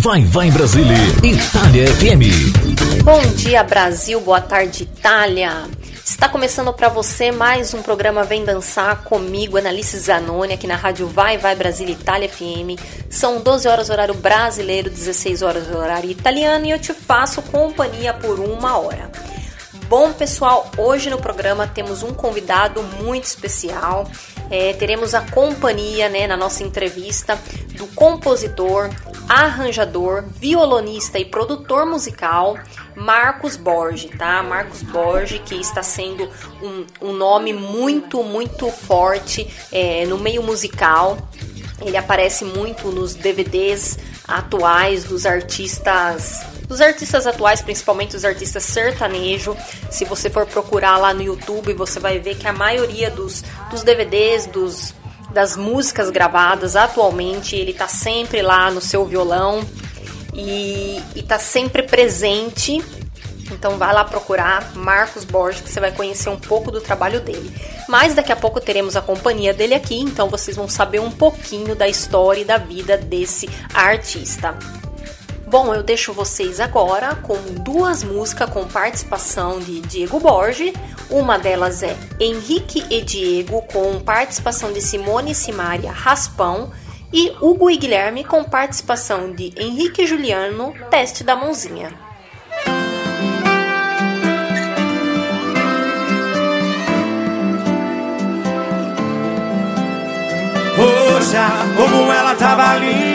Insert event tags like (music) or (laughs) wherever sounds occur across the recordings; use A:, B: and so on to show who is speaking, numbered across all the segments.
A: Vai Vai Brasília, Itália FM.
B: Bom dia Brasil, boa tarde Itália. Está começando para você mais um programa Vem Dançar comigo, Analice Zanoni, aqui na Rádio Vai Vai Brasília Itália FM. São 12 horas horário brasileiro, 16 horas horário italiano e eu te faço companhia por uma hora. Bom, pessoal, hoje no programa temos um convidado muito especial. É, teremos a companhia, né, na nossa entrevista, do compositor, arranjador, violonista e produtor musical Marcos Borges, tá? Marcos Borges, que está sendo um, um nome muito, muito forte é, no meio musical. Ele aparece muito nos DVDs atuais dos artistas dos artistas atuais, principalmente os artistas sertanejo. Se você for procurar lá no YouTube, você vai ver que a maioria dos, dos DVDs, dos, das músicas gravadas atualmente, ele tá sempre lá no seu violão e, e tá sempre presente. Então vai lá procurar Marcos Borges que você vai conhecer um pouco do trabalho dele. Mas daqui a pouco teremos a companhia dele aqui, então vocês vão saber um pouquinho da história e da vida desse artista. Bom, eu deixo vocês agora com duas músicas com participação de Diego Borges. Uma delas é Henrique e Diego, com participação de Simone e Simaria Raspão. E Hugo e Guilherme, com participação de Henrique e Juliano, Teste da Mãozinha.
C: Poxa, como ela tava linda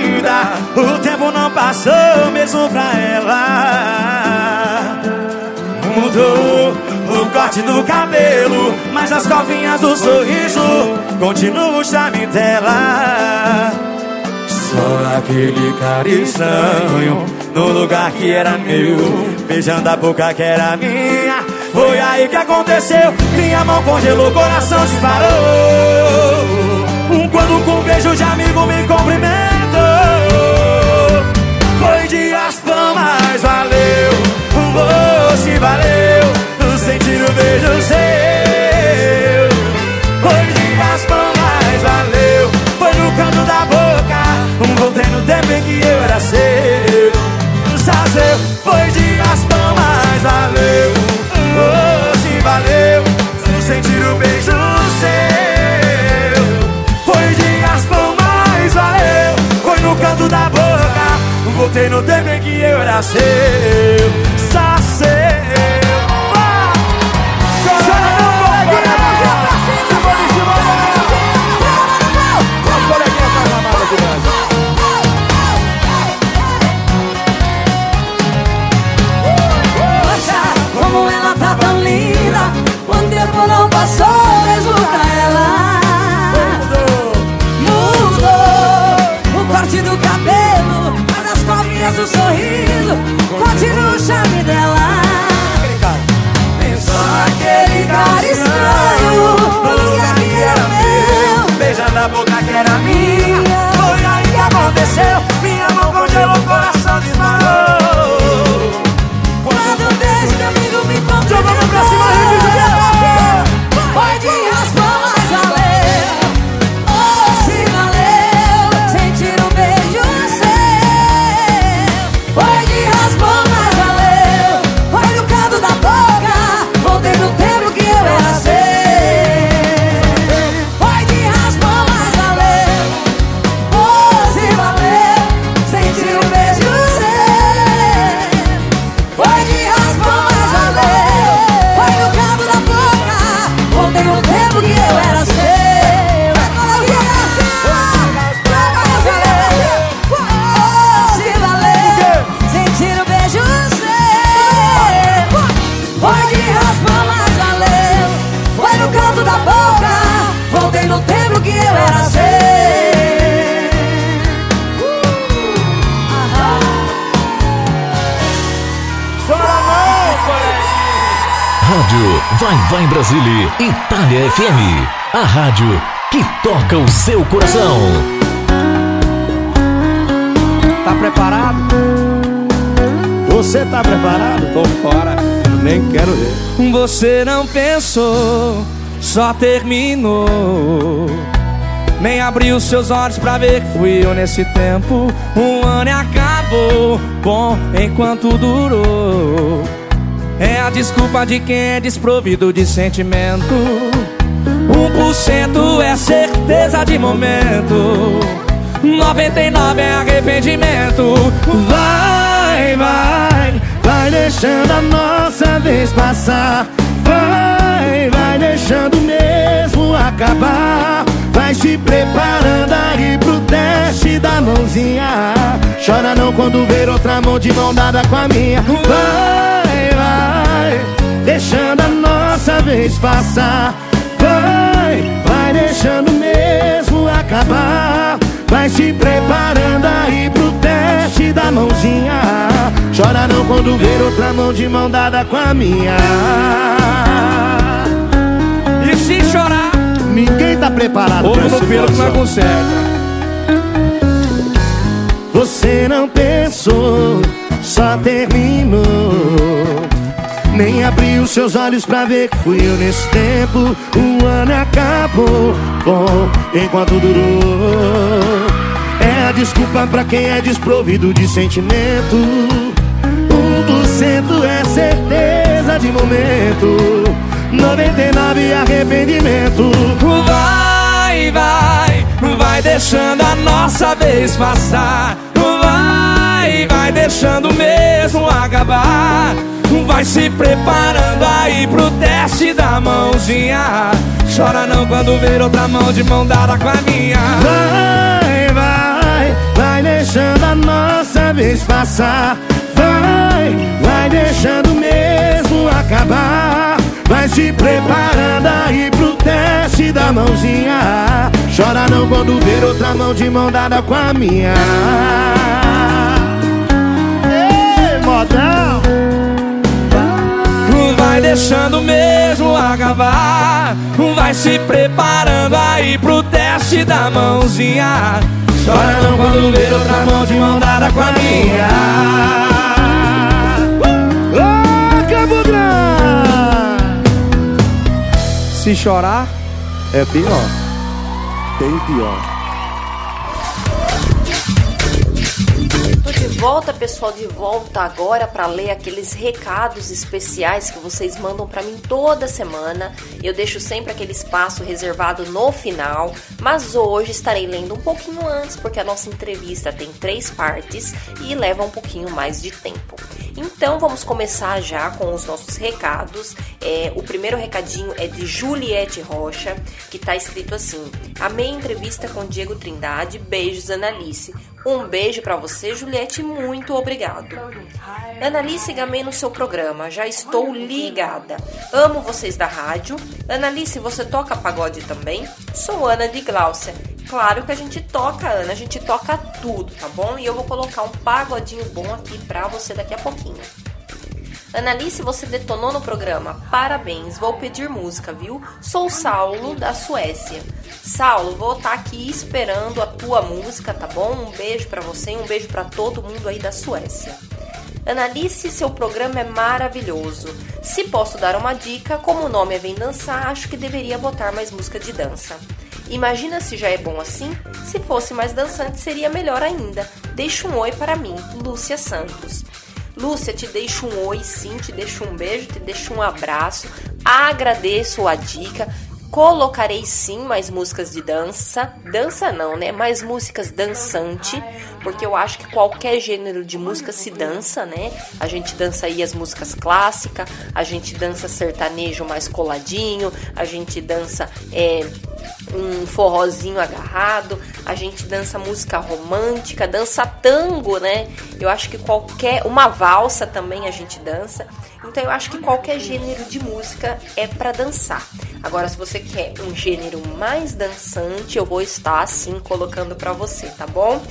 C: O tempo não passou mesmo pra ela. Mudou o corte do cabelo Mas as covinhas do sorriso Continua o charme dela. Só aquele cara estranho No lugar que era meu Beijando a boca que era minha. Foi aí que aconteceu Minha mão congelou, coração disparou. Quando com um beijo de amigo me cumprimentou valeu Você valeu Sentir o beijo seu Voltei no tempo em que eu
D: covinhas do sorriso Continua o charme dela. Só aquele cara estranho No lugar que era meu.
C: Beijando a boca que era minha. Foi aí que aconteceu
A: Vai Vai Brasília, Itália FM. A rádio que toca o seu coração.
E: Tá preparado?
C: Você tá preparado?
E: Tô fora, nem quero ver. Você não pensou, só terminou. Nem abriu seus olhos pra ver que fui eu nesse tempo. Um ano e acabou, bom enquanto durou. É a desculpa de quem é desprovido de sentimento. Um por cento é certeza de momento. 99 é arrependimento. Vai, vai, vai deixando a nossa vez passar. Vai, vai deixando mesmo acabar. Vai se preparando aí pro teste da mãozinha. Chora não quando ver outra mão de mão dada com a minha. Vai, vai, deixando a nossa vez passar. Vai, vai deixando mesmo acabar. Vai se preparando aí pro teste da mãozinha. Chora não quando ver outra mão de mão dada com a minha.
C: E se chorar,
E: Ninguém tá preparado pra
C: ovo
E: essa
C: no pelo que não conserta.
E: Você não pensou, só terminou. Nem abriu seus olhos pra ver que fui eu nesse tempo. O ano acabou, bom, enquanto durou. É a desculpa pra quem é desprovido de sentimento. Um por cento é certeza de momento. 99 arrependimento. Vai, vai, vai deixando a nossa vez passar. Vai, vai deixando mesmo acabar. Vai se preparando aí pro teste da mãozinha. Chora não quando ver outra mão de mão dada com a minha. Vai, vai, vai deixando a nossa vez passar. Vai, vai deixando mesmo se preparando aí pro teste da mãozinha. Chora não quando ver outra mão de mão dada com a minha. Ei, modão! Vai deixando mesmo acabar. Vai se preparando aí pro teste da mãozinha. Chora não quando ver outra mão de mão dada com a minha.
C: Se chorar,
E: É pior. Tem pior.
B: Volta, pessoal, de volta agora para ler aqueles recados especiais que vocês mandam para mim toda semana. Eu deixo sempre aquele espaço reservado no final, mas hoje estarei lendo um pouquinho antes, porque a nossa entrevista tem três partes e leva um pouquinho mais de tempo. Então vamos começar já com os nossos recados. É, o primeiro recadinho é de Juliette Rocha, que tá escrito assim: Amei a entrevista com Diego Trindade, beijos Analice. Um beijo pra você, Juliette, muito obrigado. Analice gamei no seu programa, já estou ligada. Amo vocês da rádio. Analice, você toca pagode também? Sou Ana de Gláucia. Claro que a gente toca, Ana, a gente toca tudo, tá bom? E eu vou colocar um pagodinho bom aqui pra você daqui a pouquinho. Analice, você detonou no programa. Parabéns, vou pedir música, viu? Sou Saulo, da Suécia. Saulo, vou estar aqui esperando a tua música, tá bom? Um beijo pra você e um beijo pra todo mundo aí da Suécia. Analice, seu programa é maravilhoso. Se posso dar uma dica, como o nome é Vem Dançar, acho que deveria botar mais música de dança. Imagina se já é bom assim? Se fosse mais dançante, seria melhor ainda. Deixa um oi para mim, Lúcia Santos. Lúcia, te deixo um oi, sim, te deixo um beijo, te deixo um abraço. Agradeço a dica. Colocarei sim mais músicas de dança. Dança não, né? Mais músicas dançante. Porque eu acho que qualquer gênero de música se dança, né? A gente dança aí as músicas clássicas, a gente dança sertanejo mais coladinho, a gente dança é, um forrozinho agarrado, a gente dança música romântica, dança tango, né? Eu acho que qualquer. Uma valsa também a gente dança. Então eu acho que qualquer gênero de música é para dançar. Agora, se você quer um gênero mais dançante, eu vou estar assim colocando para você, tá bom?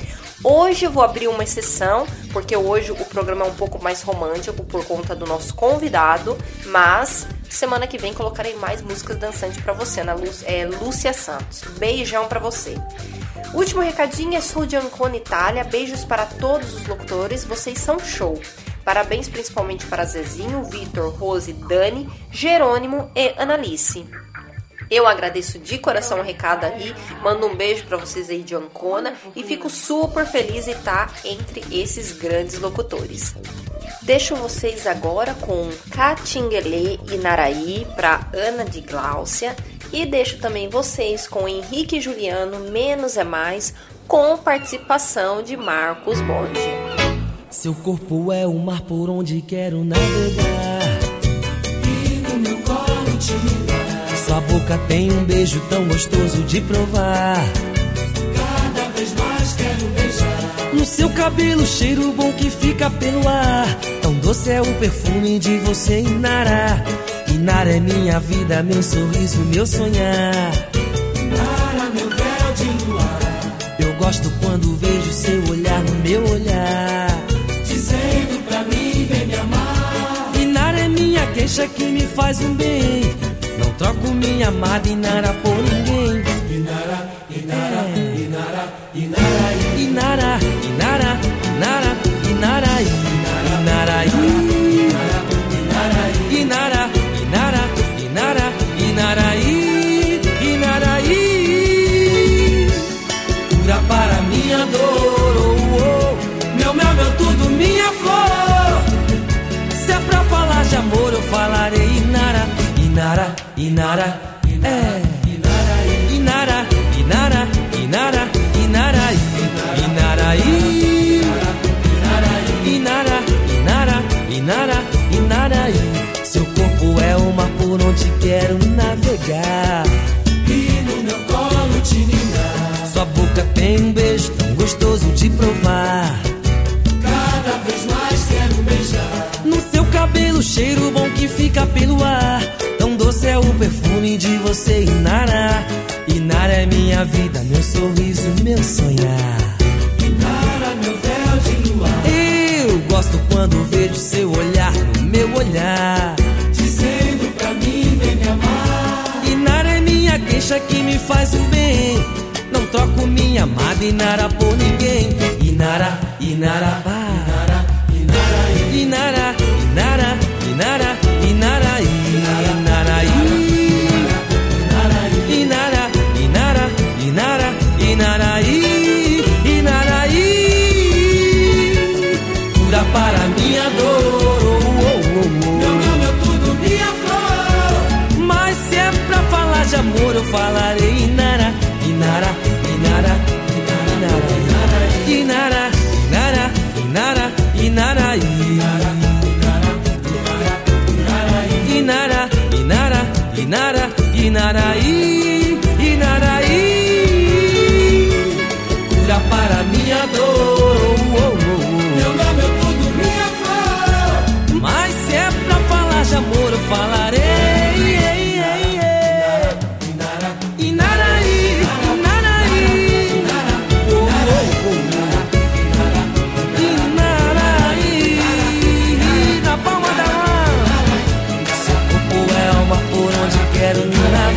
B: Hoje eu vou abrir uma exceção, porque hoje o programa é um pouco mais romântico por conta do nosso convidado, mas semana que vem colocarei mais músicas dançantes para você, na Lú é, Lúcia Santos. Beijão para você. Último recadinho é sou de Ancona, Itália. Beijos para todos os locutores, vocês são show. Parabéns principalmente para Zezinho, Vitor, Rose, Dani, Jerônimo e Analice. Eu agradeço de coração o recado aí, mando um beijo para vocês aí de Ancona e fico super feliz de estar entre esses grandes locutores. Deixo vocês agora com Catinguele e Naraí para Ana de Gláucia e deixo também vocês com Henrique Juliano Menos é Mais com participação de Marcos Borges.
F: Seu corpo é o mar por onde quero navegar Sua boca tem um beijo tão gostoso de provar. Cada vez mais quero beijar. No seu cabelo cheiro bom que fica pelo ar. Tão doce é o perfume de você, Inara Inara é minha vida, meu sorriso, meu sonhar. Inara, meu véu de luar. Eu gosto quando vejo seu olhar no meu olhar. Dizendo pra mim, vem me amar. Inara é minha queixa que me faz um bem troco minha amada Inara por ninguém Inara, Inara, é. Inara, Inara, Inara, Inara, Inara, Inara, Inara, Inara, Inara, Inara, Inara, Inaraí, Inaraí. Cura para minha dor, oh, oh. meu mel, meu tudo, minha flor. Se é pra falar de amor, eu falarei Inara, Inara, Inara, é. Inara, Inara, Inara, Inaraí, Inaraí. Inara, Inara, Inara, Inaraí. Seu corpo é o mar por onde quero navegar. E no meu colo te ninar. Sua boca tem um beijo tão gostoso de provar. Cada vez mais quero beijar. No seu cabelo, cheiro bom que fica pelo ar doce é o perfume de você, Inara. Inara é minha vida, meu sorriso meu sonhar. Inara, meu véu de luar. Eu gosto quando vejo seu olhar no meu olhar. Dizendo pra mim, vem me amar. Inara é minha queixa que me faz o bem. Não troco minha amada Inara por ninguém. Inara, Inara, Inara, Inara, Inara, Inara, Inara. Inara, Inara de amor, eu falarei Inara, Inara, Inara, Inara, Inara, Inara, Inara, Inara, Inara, Inara, Inara, Inaraí, Inaraí. Cura para minha dor, oh, oh, oh. meu nome é tudo, minha flor. Mas se é pra falar de amor, eu falarei.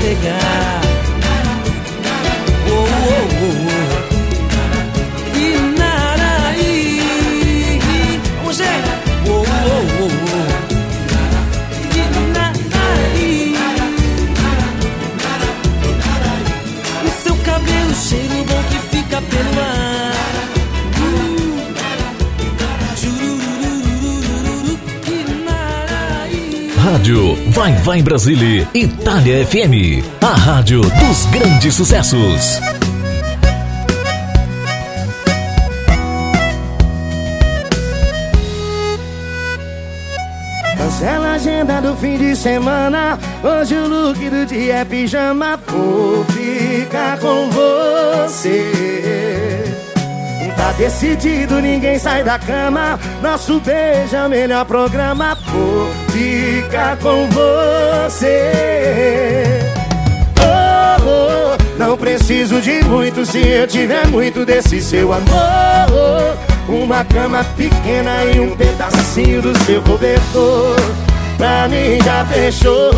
F: Navegar. Oh, oh, oh, oh. Oh, oh. O seu cabelo cheiro bom que fica pelo ar. Inaraí.
A: Rádio Vai Vai Brasília, Itália FM. A rádio dos grandes sucessos.
E: Cancela a agenda do fim de semana. Hoje o look do dia é pijama. Vou ficar com você. Tá decidido, ninguém sai da cama. Nosso beijo é o melhor programa. Vou ficar com você. Oh, oh, não preciso de muito se eu tiver muito desse seu amor. Uma cama pequena e um pedacinho do seu cobertor. Pra mim já fechou.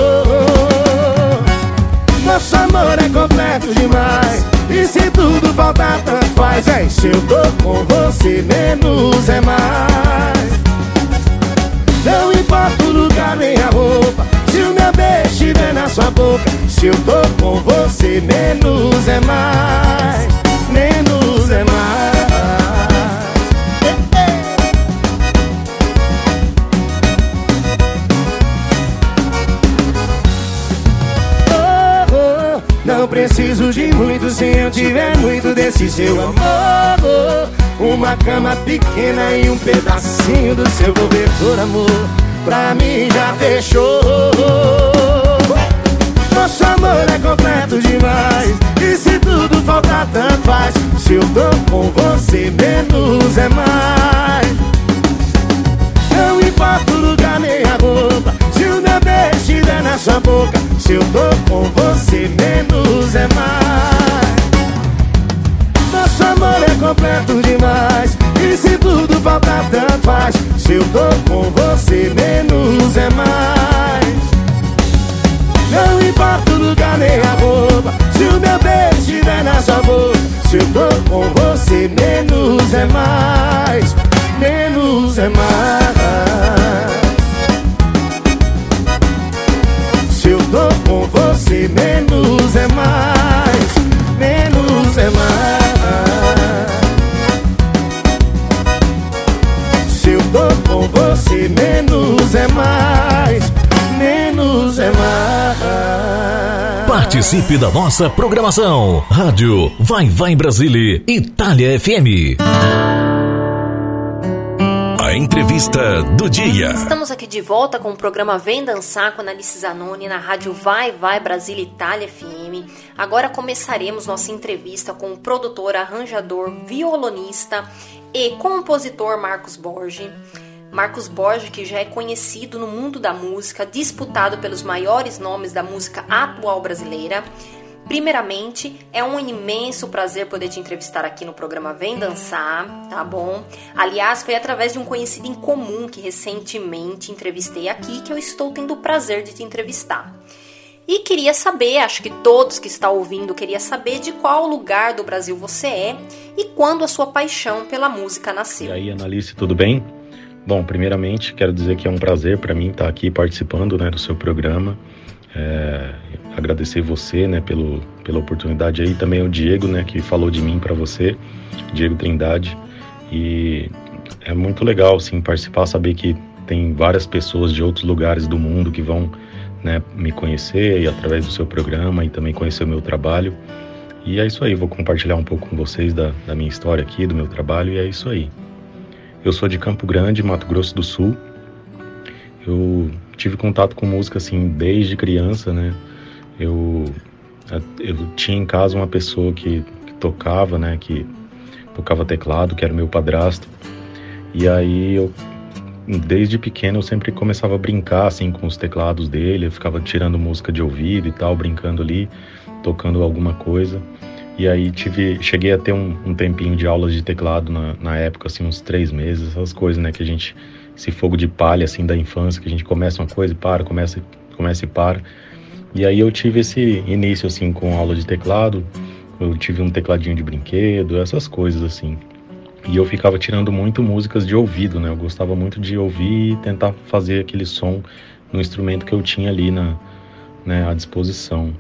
E: Nosso amor é completo demais. E se tudo faltar, tanto faz. É, se eu tô com você, menos é mais. Não importa o lugar nem a roupa. Se o meu beijo estiver na sua boca Se eu tô com você, menos é mais Menos é mais preciso de muito se eu tiver muito desse seu amor. Uma cama pequena e um pedacinho do seu cobertor, amor pra mim já fechou. Nosso amor é completo demais E se tudo faltar tanto faz. Se eu tô com você menos é mais. Não importa o lugar nem a roupa Beijo estiver na sua boca. Se eu tô com você menos é mais. Nosso amor é completo demais. E se tudo faltar tanto faz. Se eu tô com você menos é mais. Não importa o lugar nem a roupa. Se o meu beijo estiver na sua boca. Se eu tô com você menos é mais. Menos é mais menos é mais Menos é mais com você menos é mais, menos é mais.
A: Participe da nossa programação. Rádio Vai Vai Brasília, Itália FM. Entrevista do dia.
B: Estamos aqui de volta com o programa Vem Dançar com Alice Zanoni na rádio Vai Vai Brasília Itália FM. Agora começaremos nossa entrevista com o produtor, arranjador, violonista e compositor Marcos Borges. Marcos Borges, que já é conhecido no mundo da música, disputado pelos maiores nomes da música atual brasileira. Primeiramente, é um imenso prazer poder te entrevistar aqui no programa Vem Dançar, tá bom? Aliás, foi através de um conhecido em comum que recentemente entrevistei aqui que eu estou tendo o prazer de te entrevistar. E queria saber, acho que todos que estão ouvindo queria saber de qual lugar do Brasil você é e quando a sua paixão pela música nasceu.
G: E aí, Analice, tudo bem? Bom, primeiramente quero dizer que é um prazer para mim estar aqui participando né, do seu programa. É, agradecer você né, pelo, pela oportunidade aí, também o Diego né, que falou de mim para você, Diego Trindade. E é muito legal assim, participar, saber que tem várias pessoas de outros lugares do mundo que vão né, me conhecer e através do seu programa e também conhecer o meu trabalho. E é isso aí, vou compartilhar um pouco com vocês da, da minha história aqui, do meu trabalho, e é isso aí. Eu sou de Campo Grande, Mato Grosso do Sul. Eu tive contato com música assim desde criança, né? Eu, eu tinha em casa uma pessoa que, que tocava, né? Que tocava teclado, que era meu padrasto. E aí eu desde pequeno eu sempre começava a brincar assim com os teclados dele, eu ficava tirando música de ouvido e tal, brincando ali, tocando alguma coisa. E aí tive, cheguei a ter um, um tempinho de aulas de teclado na, na, época, assim, uns três meses, essas coisas, né? Que a gente, esse fogo de palha, assim, da infância, que a gente começa uma coisa e para, começa, começa e para. E aí eu tive esse início, assim, com aula de teclado, eu tive um tecladinho de brinquedo, essas coisas, assim. E eu ficava tirando muito músicas de ouvido, né? Eu gostava muito de ouvir e tentar fazer aquele som no instrumento que eu tinha ali na, né, à disposição.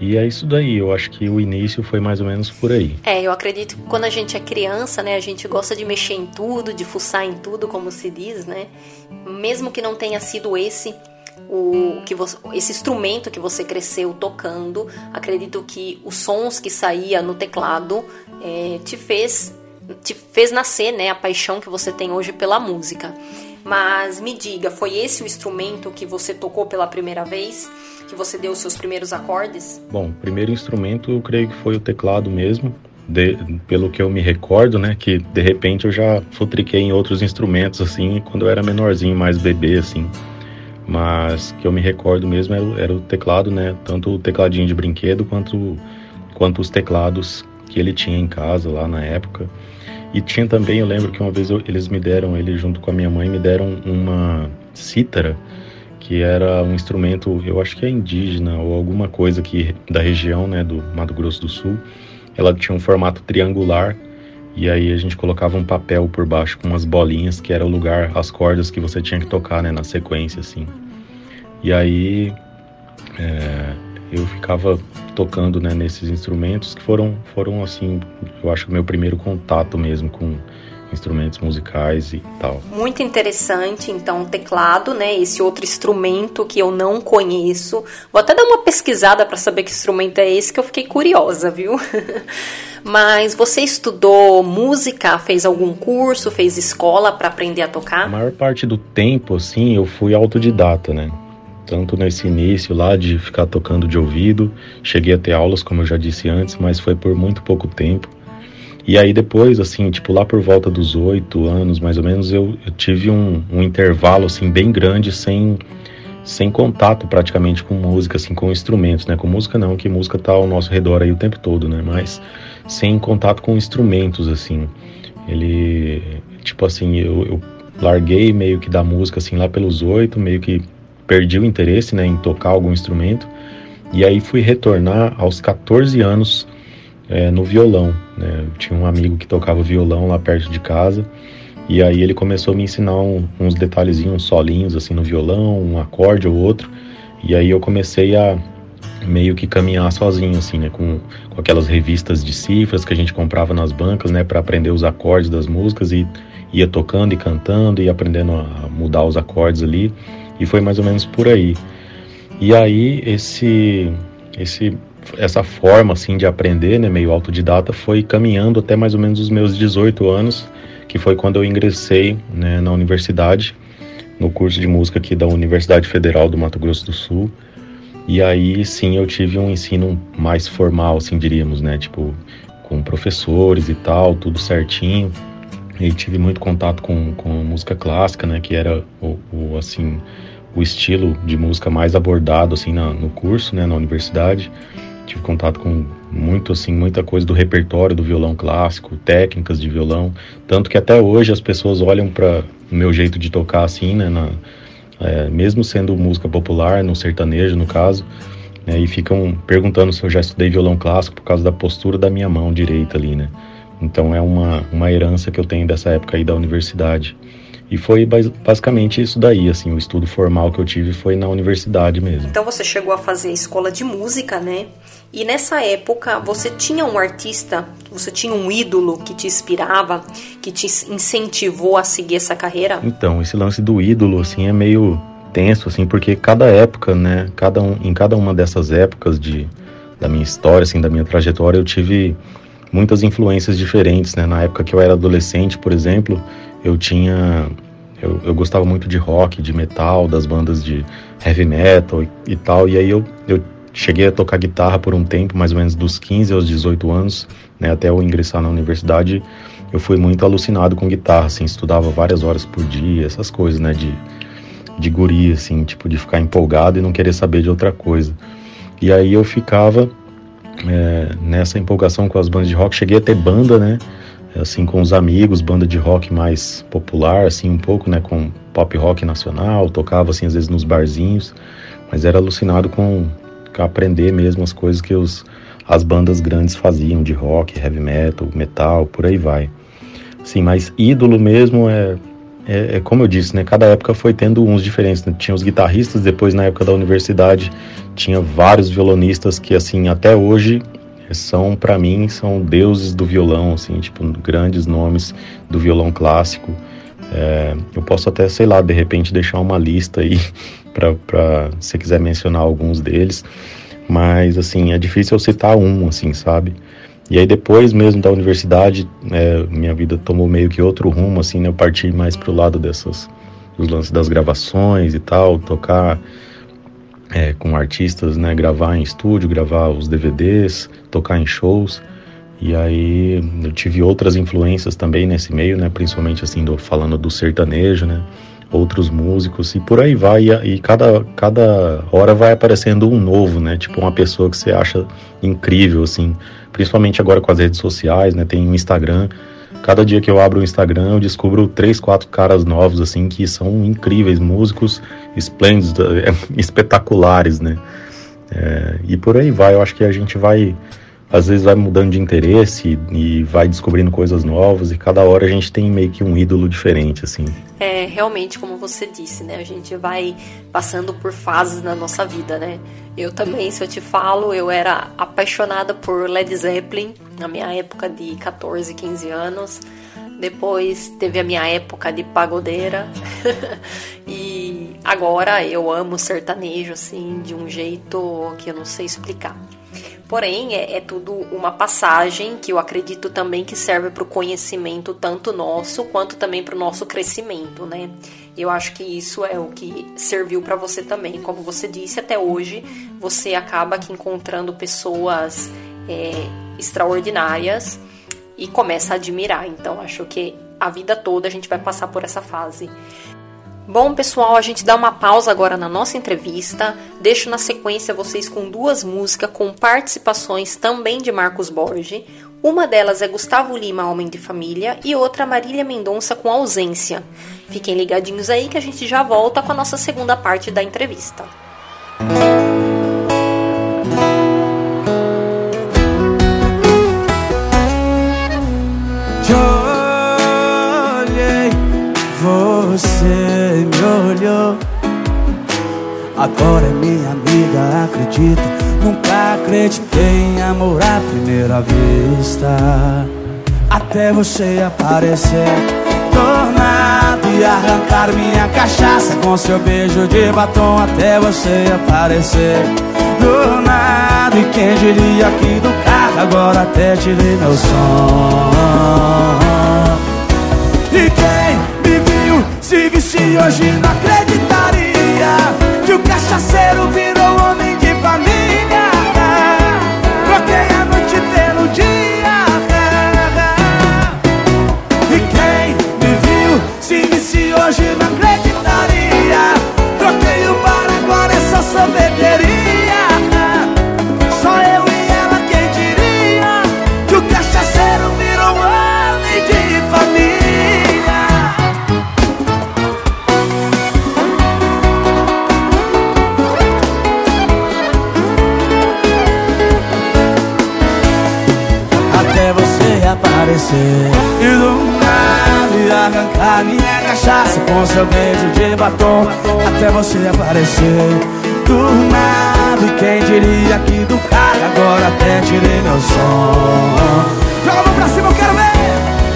G: E é isso daí, eu acho que o início foi mais ou menos por aí.
B: É, eu acredito que quando a gente é criança, né, a gente gosta de mexer em tudo, de fuçar em tudo, como se diz, né? Mesmo que não tenha sido esse o que você, esse instrumento que você cresceu tocando, acredito que os sons que saía no teclado é, te fez te fez nascer, né, a paixão que você tem hoje pela música. Mas me diga, foi esse o instrumento que você tocou pela primeira vez? Que você deu os seus primeiros acordes?
G: Bom, primeiro instrumento eu creio que foi o teclado mesmo. De, pelo que eu me recordo, né, que de repente eu já futriquei em outros instrumentos assim, quando eu era menorzinho, mais bebê assim. Mas que eu me recordo mesmo era, era o teclado, né, tanto o tecladinho de brinquedo quanto quanto os teclados que ele tinha em casa lá na época. E tinha também, eu lembro que uma vez eu, eles me deram, ele junto com a minha mãe, me deram uma cítara, que era um instrumento, eu acho que é indígena ou alguma coisa que da região, né, do Mato Grosso do Sul. Ela tinha um formato triangular e aí a gente colocava um papel por baixo com umas bolinhas que era o lugar, as cordas que você tinha que tocar, né, na sequência assim. E aí é, eu ficava tocando né, nesses instrumentos que foram, foram assim, eu acho meu primeiro contato mesmo com instrumentos musicais e tal.
B: Muito interessante, então, o teclado, né? Esse outro instrumento que eu não conheço. Vou até dar uma pesquisada para saber que instrumento é esse, que eu fiquei curiosa, viu? (laughs) Mas você estudou música, fez algum curso, fez escola para aprender a tocar?
G: A maior parte do tempo, assim, eu fui autodidata, né? Tanto nesse início lá de ficar tocando de ouvido. Cheguei a ter aulas, como eu já disse antes, mas foi por muito pouco tempo. E aí depois, assim, tipo lá por volta dos oito anos, mais ou menos, eu, eu tive um, um, intervalo, assim, bem grande, sem, sem contato praticamente com música, assim, com instrumentos, né? Com música não, que música tá ao nosso redor aí o tempo todo, né? Mas sem contato com instrumentos, assim. Ele, tipo assim, eu, eu larguei meio que da música, assim, lá pelos oito, meio que perdi o interesse né, em tocar algum instrumento e aí fui retornar aos 14 anos é, no violão. Né? tinha um amigo que tocava violão lá perto de casa e aí ele começou a me ensinar um, uns detalhezinhos, uns solinhos assim no violão, um acorde ou outro. E aí eu comecei a meio que caminhar sozinho assim, né, com, com aquelas revistas de cifras que a gente comprava nas bancas, né, para aprender os acordes das músicas e ia tocando e cantando e aprendendo a mudar os acordes ali. E foi mais ou menos por aí. E aí esse esse essa forma assim de aprender, né, meio autodidata, foi caminhando até mais ou menos os meus 18 anos, que foi quando eu ingressei né, na universidade, no curso de música aqui da Universidade Federal do Mato Grosso do Sul. E aí sim eu tive um ensino mais formal, assim diríamos, né, tipo com professores e tal, tudo certinho. E tive muito contato com, com música clássica, né, que era o, o assim o estilo de música mais abordado assim na, no curso, né, na universidade. Tive contato com muito assim, muita coisa do repertório do violão clássico, técnicas de violão, tanto que até hoje as pessoas olham para o meu jeito de tocar assim, né, na, é, mesmo sendo música popular, no sertanejo no caso, né, e ficam perguntando se eu já estudei violão clássico por causa da postura da minha mão direita ali, né. Então é uma, uma herança que eu tenho dessa época aí da universidade. E foi basicamente isso daí, assim, o estudo formal que eu tive foi na universidade mesmo.
B: Então você chegou a fazer escola de música, né? E nessa época você tinha um artista, você tinha um ídolo que te inspirava, que te incentivou a seguir essa carreira?
G: Então, esse lance do ídolo, assim, é meio tenso, assim, porque cada época, né, cada um, em cada uma dessas épocas de, da minha história, assim, da minha trajetória, eu tive muitas influências diferentes, né? Na época que eu era adolescente, por exemplo, eu tinha. Eu, eu gostava muito de rock, de metal, das bandas de heavy metal e, e tal. E aí eu, eu cheguei a tocar guitarra por um tempo, mais ou menos dos 15 aos 18 anos, né, até eu ingressar na universidade, eu fui muito alucinado com guitarra, assim, estudava várias horas por dia, essas coisas, né, de, de guri, assim, tipo, de ficar empolgado e não querer saber de outra coisa. E aí eu ficava é, nessa empolgação com as bandas de rock, cheguei a ter banda, né, assim com os amigos, banda de rock mais popular, assim um pouco, né, com pop rock nacional, tocava assim às vezes nos barzinhos, mas era alucinado com, com aprender mesmo as coisas que os as bandas grandes faziam de rock, heavy metal, metal, por aí vai. Sim, mas ídolo mesmo é, é, é, como eu disse, né? Cada época foi tendo uns diferentes. Né? Tinha os guitarristas, depois na época da universidade tinha vários violonistas que assim até hoje são para mim são deuses do violão, assim, tipo grandes nomes do violão clássico. É, eu posso até, sei lá, de repente deixar uma lista aí (laughs) para se quiser mencionar alguns deles, mas assim é difícil eu citar um, assim, sabe? E aí depois mesmo da universidade, é, minha vida tomou meio que outro rumo, assim, né? Eu parti mais pro lado dessas dos lances das gravações e tal, tocar é, com artistas, né, gravar em estúdio, gravar os DVDs, tocar em shows. E aí eu tive outras influências também nesse meio, né, principalmente assim do, falando do sertanejo, né, outros músicos e por aí vai e, e cada cada hora vai aparecendo um novo, né, tipo uma pessoa que você acha incrível assim, principalmente agora com as redes sociais, né, tem o Instagram Cada dia que eu abro o Instagram, eu descubro três, quatro caras novos, assim, que são incríveis, músicos esplêndidos, (laughs) espetaculares, né? É, e por aí vai, eu acho que a gente vai às vezes vai mudando de interesse e vai descobrindo coisas novas e cada hora a gente tem meio que um ídolo diferente, assim.
B: É, realmente, como você disse, né? A gente vai passando por fases na nossa vida, né? Eu também, se eu te falo, eu era apaixonada por Led Zeppelin na minha época de 14, 15 anos. Depois teve a minha época de pagodeira. (laughs) e agora eu amo sertanejo, assim, de um jeito que eu não sei explicar. Porém, é, é tudo uma passagem que eu acredito também que serve para o conhecimento tanto nosso quanto também para o nosso crescimento, né? Eu acho que isso é o que serviu para você também. Como você disse, até hoje você acaba aqui encontrando pessoas é, extraordinárias e começa a admirar. Então, acho que a vida toda a gente vai passar por essa fase. Bom, pessoal, a gente dá uma pausa agora na nossa entrevista. Deixo na sequência vocês com duas músicas com participações também de Marcos Borges. Uma delas é Gustavo Lima, Homem de Família, e outra Marília Mendonça com Ausência. Fiquem ligadinhos aí que a gente já volta com a nossa segunda parte da entrevista.
H: Você me olhou. Agora é minha amiga, acredito. Nunca acreditei em amor à primeira vista. Até você aparecer, tornado e arrancar minha cachaça com seu beijo de batom. Até você aparecer, do nada. E quem diria que do carro agora até tirei meu som. Se visse hoje não acreditaria Que o cachaceiro virou homem de família Troquei a noite pelo dia E quem me viu se visse hoje não E do nada arrancar minha cachaça Com seu beijo de batom Até você aparecer. Do nada quem diria que do carro Agora até tirei meu som. Joga a mão pra cima, eu quero ver.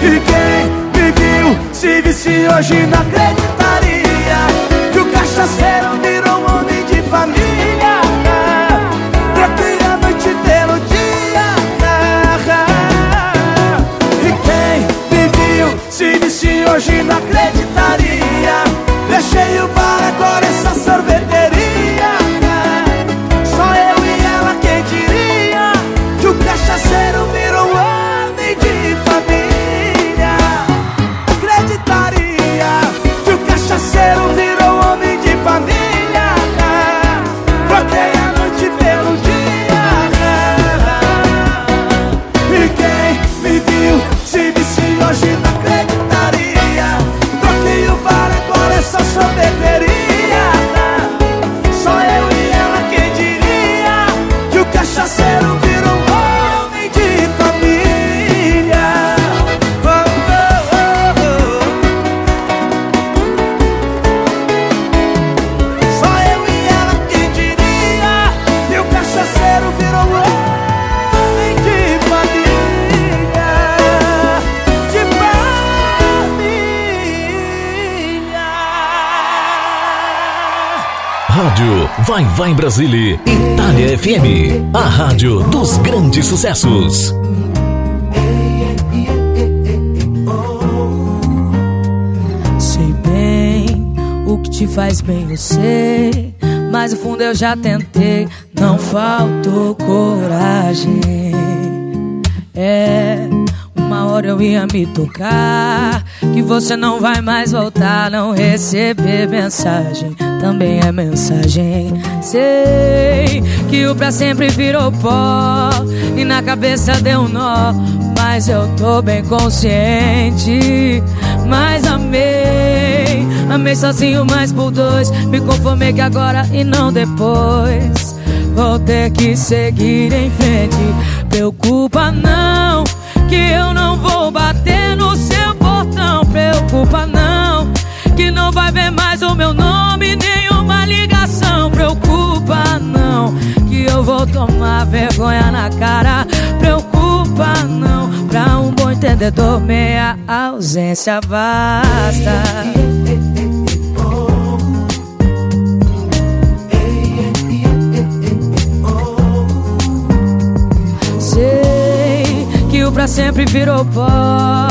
H: E quem me viu se visse hoje não acreditaria Que o cachaceiro disse hoje
A: Vai Brasília, Itália FM, a rádio dos grandes sucessos.
D: Sei bem o que te faz bem, eu sei. Mas no fundo eu já tentei, não faltou coragem. É, uma hora eu ia me tocar. Que você não vai mais voltar, não receber mensagem. Também é mensagem. Sei que o pra sempre virou pó. E na cabeça deu um nó. Mas eu tô bem consciente. Mas amei, amei sozinho, mas por dois. Me conformei que agora e não depois. Vou ter que seguir em frente. Preocupa não, que eu não vou bater no Preocupa não, que não vai ver mais o meu nome, nenhuma ligação. Preocupa não, que eu vou tomar vergonha na cara. Preocupa não, pra um bom entendedor, meia ausência basta. pra sempre virou pó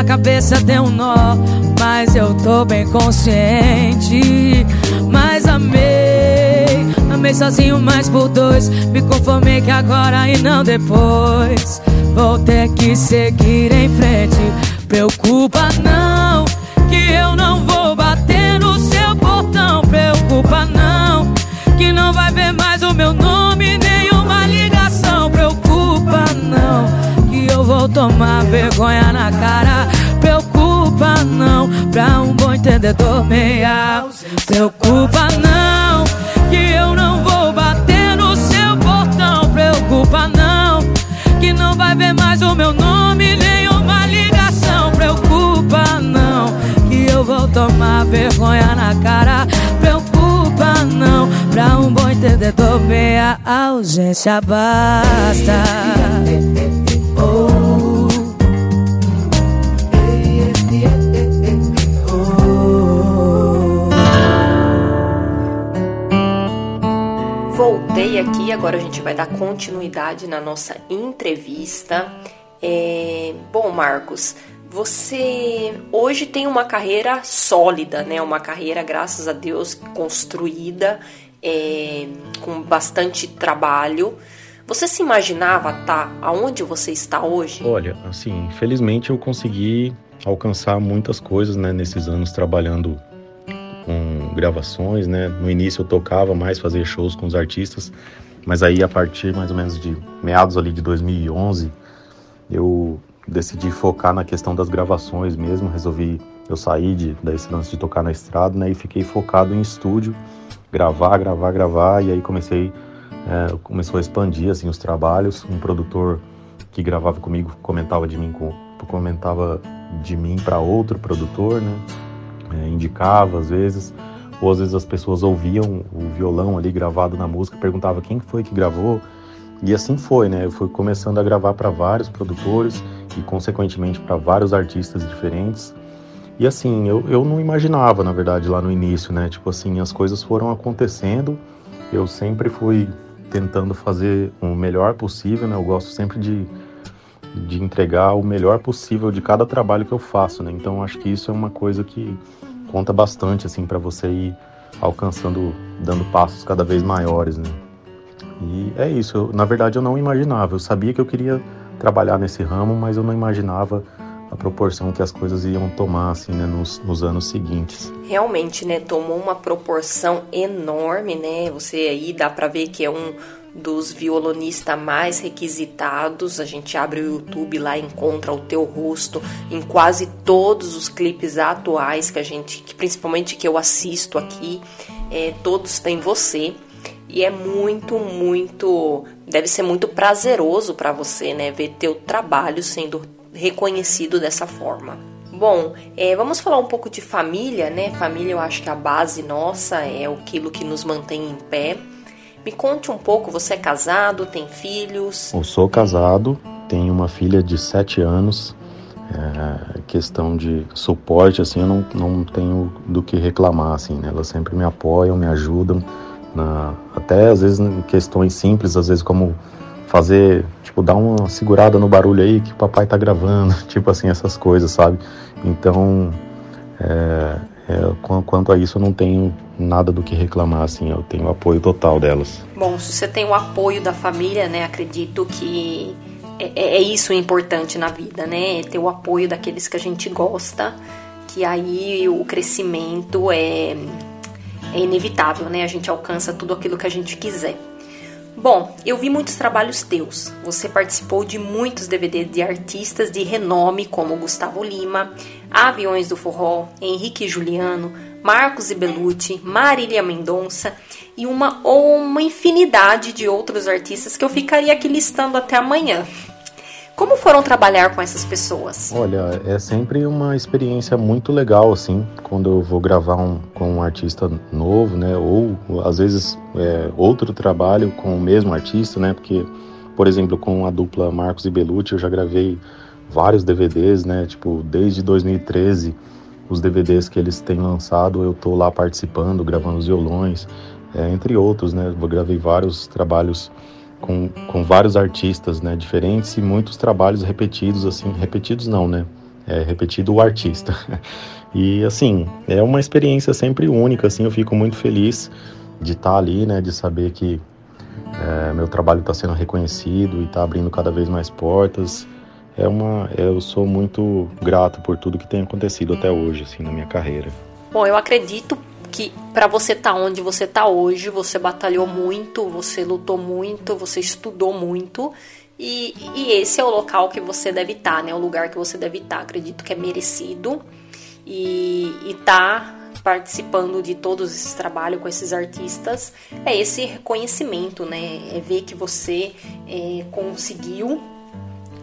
D: na cabeça tem um nó Mas eu tô bem consciente. Mas amei Amei sozinho, mas por dois. Me conformei que agora e não depois. Vou ter que seguir em frente. Preocupa não Que eu não vou bater no seu portão. Preocupa não Que não vai ver mais o meu nome vou tomar vergonha na cara. Preocupa não, pra um bom entendedor meia. Preocupa não, que eu não vou bater no seu portão. Preocupa não, que não vai ver mais o meu nome, nenhuma ligação. Preocupa não, que eu vou tomar vergonha na cara. Preocupa não, pra um bom entendedor meia ausência basta.
B: Voltei aqui, agora a gente vai dar continuidade na nossa entrevista. É... Bom, Marcos, você hoje tem uma carreira sólida, né? Uma carreira, graças a Deus, construída é... com bastante trabalho. Você se imaginava tá aonde você está hoje?
G: Olha, assim, felizmente eu consegui alcançar muitas coisas, né, nesses anos trabalhando com gravações, né? No início eu tocava mais, fazia shows com os artistas, mas aí a partir mais ou menos de meados ali de 2011, eu decidi focar na questão das gravações mesmo, resolvi eu saí de desse lance de tocar na estrada, né, e fiquei focado em estúdio, gravar, gravar, gravar, e aí comecei é, começou a expandir assim os trabalhos. Um produtor que gravava comigo comentava de mim comentava de mim para outro produtor, né? É, indicava às vezes, ou às vezes as pessoas ouviam o violão ali gravado na música, perguntava quem foi que gravou. E assim foi, né? Eu fui começando a gravar para vários produtores e consequentemente para vários artistas diferentes. E assim, eu, eu não imaginava, na verdade, lá no início, né? Tipo assim, as coisas foram acontecendo. Eu sempre fui tentando fazer o melhor possível, né? Eu gosto sempre de, de entregar o melhor possível de cada trabalho que eu faço, né? Então acho que isso é uma coisa que conta bastante assim para você ir alcançando, dando passos cada vez maiores, né? E é isso. Eu, na verdade eu não imaginava. Eu sabia que eu queria trabalhar nesse ramo, mas eu não imaginava a proporção que as coisas iam tomar assim, né, nos, nos, anos seguintes.
B: Realmente, né, tomou uma proporção enorme, né? Você aí dá para ver que é um dos violonistas mais requisitados. A gente abre o YouTube lá encontra o teu rosto em quase todos os clipes atuais que a gente, que principalmente que eu assisto aqui, é, todos têm você. E é muito, muito, deve ser muito prazeroso para você, né, ver teu trabalho sendo reconhecido dessa forma. Bom, é, vamos falar um pouco de família, né? Família, eu acho que a base nossa é aquilo que nos mantém em pé. Me conte um pouco, você é casado, tem filhos?
G: Eu sou casado, tenho uma filha de 7 anos. É, questão de suporte, assim, eu não, não tenho do que reclamar, assim, né? Elas sempre me apoiam, me ajudam, na, até às vezes em questões simples, às vezes como fazer, tipo, dar uma segurada no barulho aí que o papai tá gravando, (laughs) tipo assim, essas coisas, sabe? Então, é, é, quanto a isso, eu não tenho nada do que reclamar, assim, eu tenho apoio total delas.
B: Bom, se você tem o apoio da família, né, acredito que é, é, é isso importante na vida, né? Ter o apoio daqueles que a gente gosta, que aí o crescimento é, é inevitável, né? A gente alcança tudo aquilo que a gente quiser. Bom, eu vi muitos trabalhos teus. Você participou de muitos DVDs de artistas de renome como Gustavo Lima, Aviões do Forró, Henrique Juliano, Marcos e Belucci, Marília Mendonça e uma ou uma infinidade de outros artistas que eu ficaria aqui listando até amanhã. Como foram trabalhar com essas pessoas?
G: Olha, é sempre uma experiência muito legal, assim, quando eu vou gravar um, com um artista novo, né? Ou às vezes é, outro trabalho com o mesmo artista, né? Porque, por exemplo, com a dupla Marcos e Belucci, eu já gravei vários DVDs, né? Tipo, desde 2013, os DVDs que eles têm lançado, eu tô lá participando, gravando os violões, é, entre outros, né? Eu gravei vários trabalhos com, com vários artistas, né, diferentes e muitos trabalhos repetidos, assim, repetidos não, né, é repetido o artista. (laughs) E, assim, é uma experiência sempre única, assim, eu fico muito feliz de estar ali, né, de saber que é, meu trabalho está sendo reconhecido e está abrindo cada vez mais portas. É uma, eu sou muito grato por tudo que tem acontecido até hoje, assim, na minha carreira.
B: Bom, eu acredito que para você estar tá onde você está hoje, você batalhou muito, você lutou muito, você estudou muito. E, e esse é o local que você deve estar, tá, né? O lugar que você deve estar. Tá. Acredito que é merecido. E, e tá participando de todos esses trabalhos com esses artistas é esse reconhecimento, né? É ver que você é, conseguiu,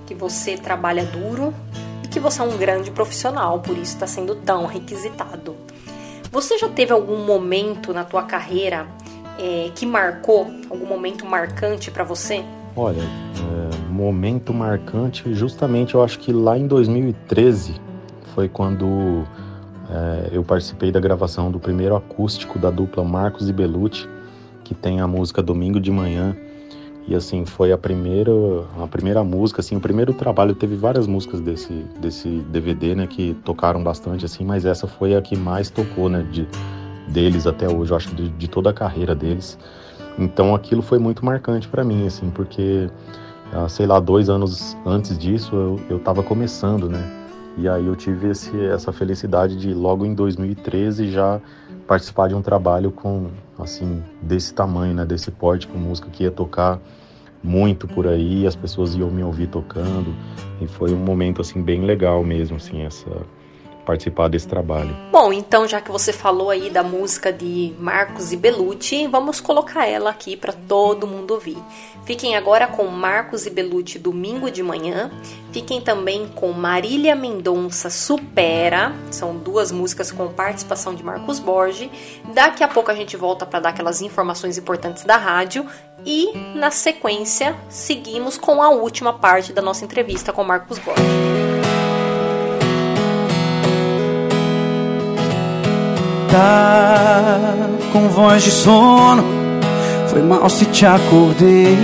B: que você trabalha duro e que você é um grande profissional, por isso está sendo tão requisitado. Você já teve algum momento na tua carreira é, que marcou, algum momento marcante para você?
G: Olha, é, momento marcante, justamente eu acho que lá em 2013 foi quando é, eu participei da gravação do primeiro acústico da dupla Marcos e Belucci, que tem a música Domingo de Manhã, e assim, foi a primeira, a primeira música, assim, o primeiro trabalho, teve várias músicas desse, desse DVD, né, que tocaram bastante, assim, mas essa foi a que mais tocou, né, de, deles até hoje, eu acho, de, de toda a carreira deles. Então aquilo foi muito marcante para mim, assim, porque, ah, sei lá, dois anos antes disso eu, eu tava começando, né, e aí eu tive esse, essa felicidade de logo em 2013 já participar de um trabalho com assim desse tamanho, né, desse porte com música que ia tocar muito por aí, as pessoas iam me ouvir tocando e foi um momento assim bem legal mesmo, assim essa participar desse trabalho.
B: Bom, então já que você falou aí da música de Marcos e Belucci, vamos colocar ela aqui para todo mundo ouvir. Fiquem agora com Marcos e Belucci domingo de manhã. Fiquem também com Marília Mendonça Supera. São duas músicas com participação de Marcos Borges. Daqui a pouco a gente volta para dar aquelas informações importantes da rádio e na sequência seguimos com a última parte da nossa entrevista com Marcos Borges.
H: Com voz de sono. Foi mal se te acordei.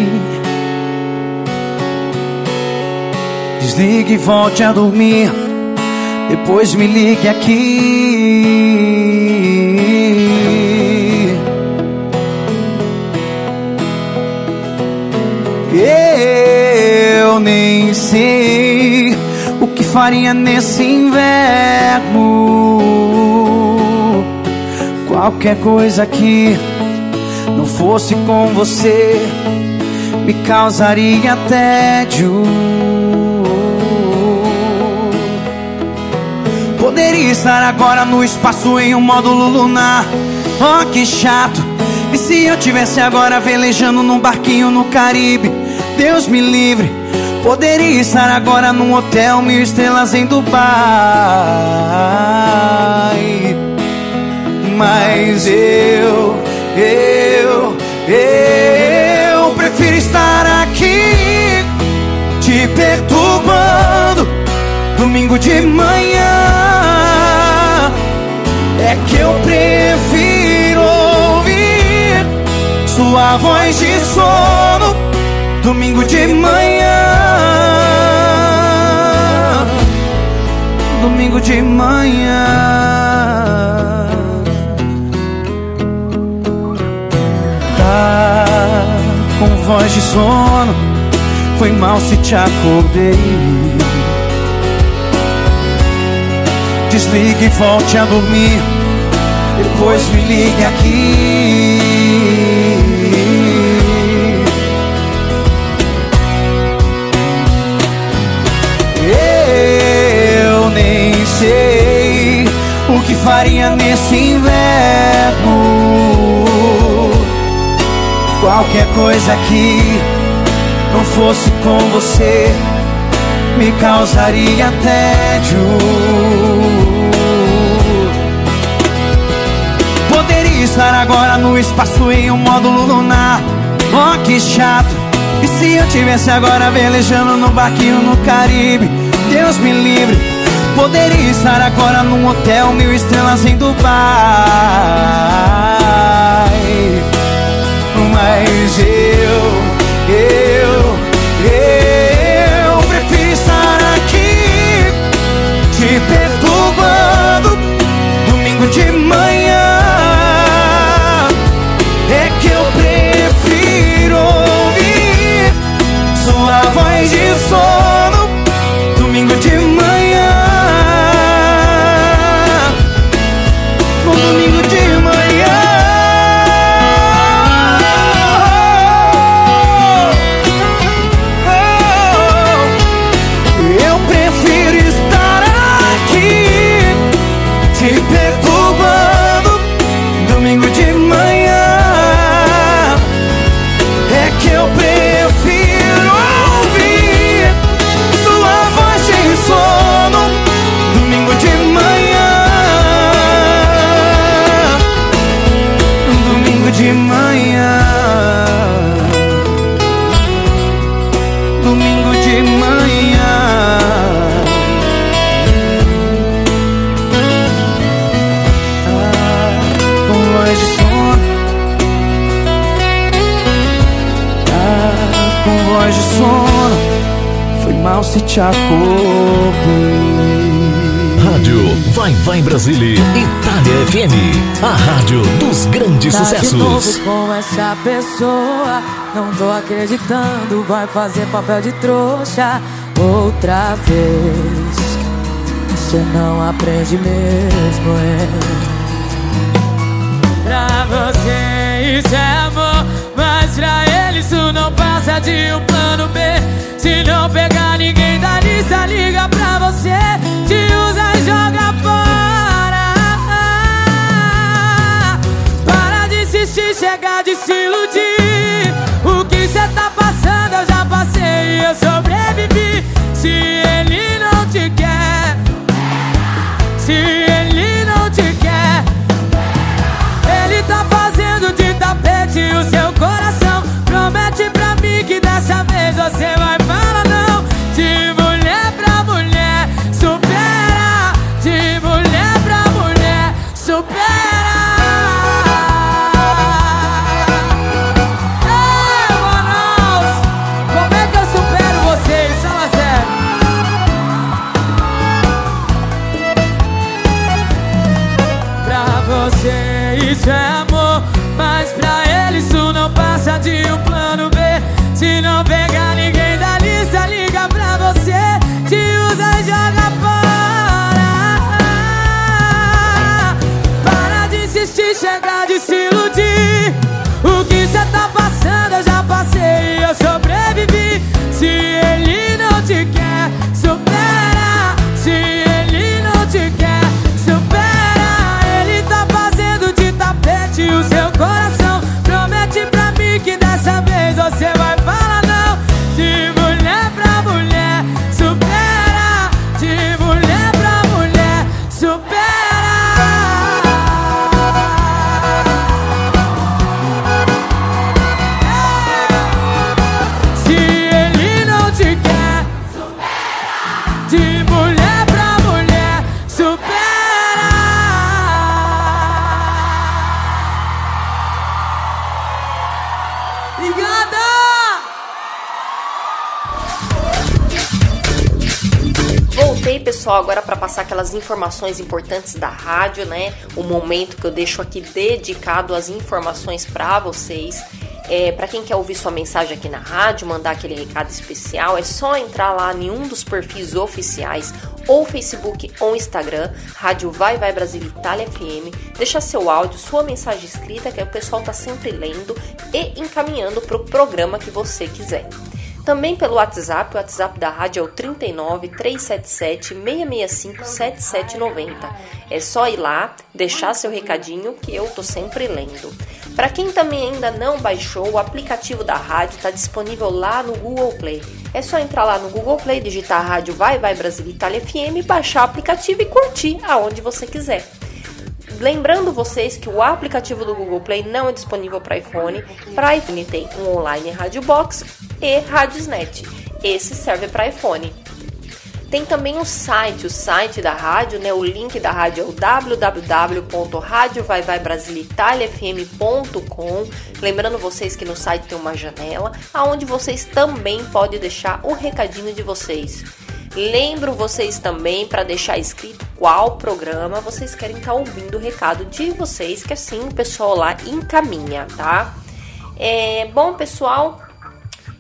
H: Desligue e volte a dormir. Depois me ligue aqui. Eu nem sei o que faria nesse inverno Qualquer coisa que não fosse com você me causaria tédio. Poderia estar agora no espaço em um módulo lunar. Oh, que chato. E se eu tivesse agora velejando num barquinho no Caribe? Deus me livre. Poderia estar agora num hotel mil estrelas em Dubai mas eu, eu, eu prefiro estar aqui te perturbando domingo de manhã. É que eu prefiro ouvir sua voz de sono domingo de manhã. Domingo de manhã. Com voz de sono. Foi mal se te acordei. Desligue e volte a dormir. Depois me ligue aqui. Eu nem sei o que faria nesse inverno Qualquer coisa que não fosse com você me causaria tédio. Poderia estar agora no espaço em um módulo lunar. Oh, que chato. E se eu tivesse agora velejando no barquinho no Caribe? Deus me livre. Poderia estar agora num hotel mil estrelas em Dubai. Mas eu, eu, eu prefiro estar aqui te perturbando domingo de manhã.
A: Grandes
D: Tá de
A: sucessos.
D: novo com essa pessoa, não tô acreditando, vai fazer papel de trouxa outra vez. Você não aprende mesmo, é. Pra você isso é amor, mas pra ele isso não passa de um plano B. Se não pegar ninguém da lista, liga pra você, te usa e joga Para de insistir, chega de se iludir. O que cê tá passando, eu já passei e eu sobrevivi. Se ele não te quer, se ele não te quer. Ele tá fazendo de tapete o seu coração. Você isso é amor, mas pra
B: Pessoal, agora para passar aquelas informações importantes da rádio, né? O momento que eu deixo aqui dedicado às informações para vocês. É, para quem quer ouvir sua mensagem aqui na rádio, mandar aquele recado especial, é só entrar lá em um dos perfis oficiais, ou Facebook ou Instagram, Rádio Vai Vai Brasil Itália FM, deixar seu áudio, sua mensagem escrita, que o pessoal tá sempre lendo e encaminhando para o programa que você quiser. Também pelo WhatsApp, o WhatsApp da rádio é o 39 377 665 7790. É só ir lá, deixar seu recadinho que eu tô sempre lendo. Para quem também ainda não baixou, o aplicativo da rádio está disponível lá no Google Play. É só entrar lá no Google Play, digitar a rádio Vai Vai Brasil Itália FM, baixar o aplicativo e curtir aonde você quiser. Lembrando vocês que o aplicativo do Google Play não é disponível para iPhone. Para iPhone tem um online Radio Box e Radiosnet. Esse serve para iPhone. Tem também o site, o site da rádio, né? O link da rádio é o www.radiovaivaibrasilitaliafm.com. Lembrando vocês que no site tem uma janela, aonde vocês também podem deixar o recadinho de vocês. Lembro vocês também para deixar escrito qual programa vocês querem estar tá ouvindo o recado de vocês, que assim o pessoal lá encaminha, tá? É, bom, pessoal,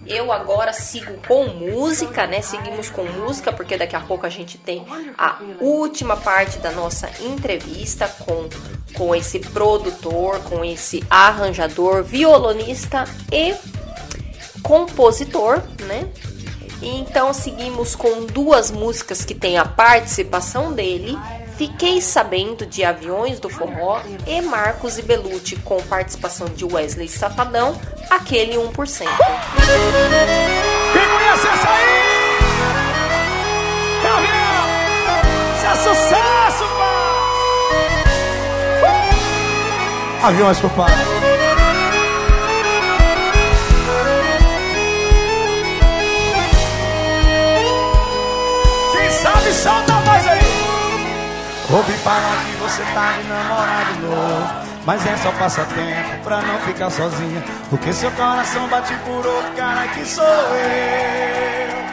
B: eu agora sigo com música, né? Seguimos com música, porque daqui a pouco a gente tem a última parte da nossa entrevista com, com esse produtor, com esse arranjador, violonista e compositor, né? Então seguimos com duas músicas que tem a participação dele Fiquei sabendo de Aviões do Forró e Marcos e Belucci com participação de Wesley Safadão, aquele 1%. Quem
C: conhece essa aí? Avião! Isso é sucesso, pai! Uh! Aviões pro pai. Quem sabe solta! Ouvi falar que você tá de namorado novo Mas é só passatempo pra não ficar sozinha Porque seu coração bate por outro cara que sou eu.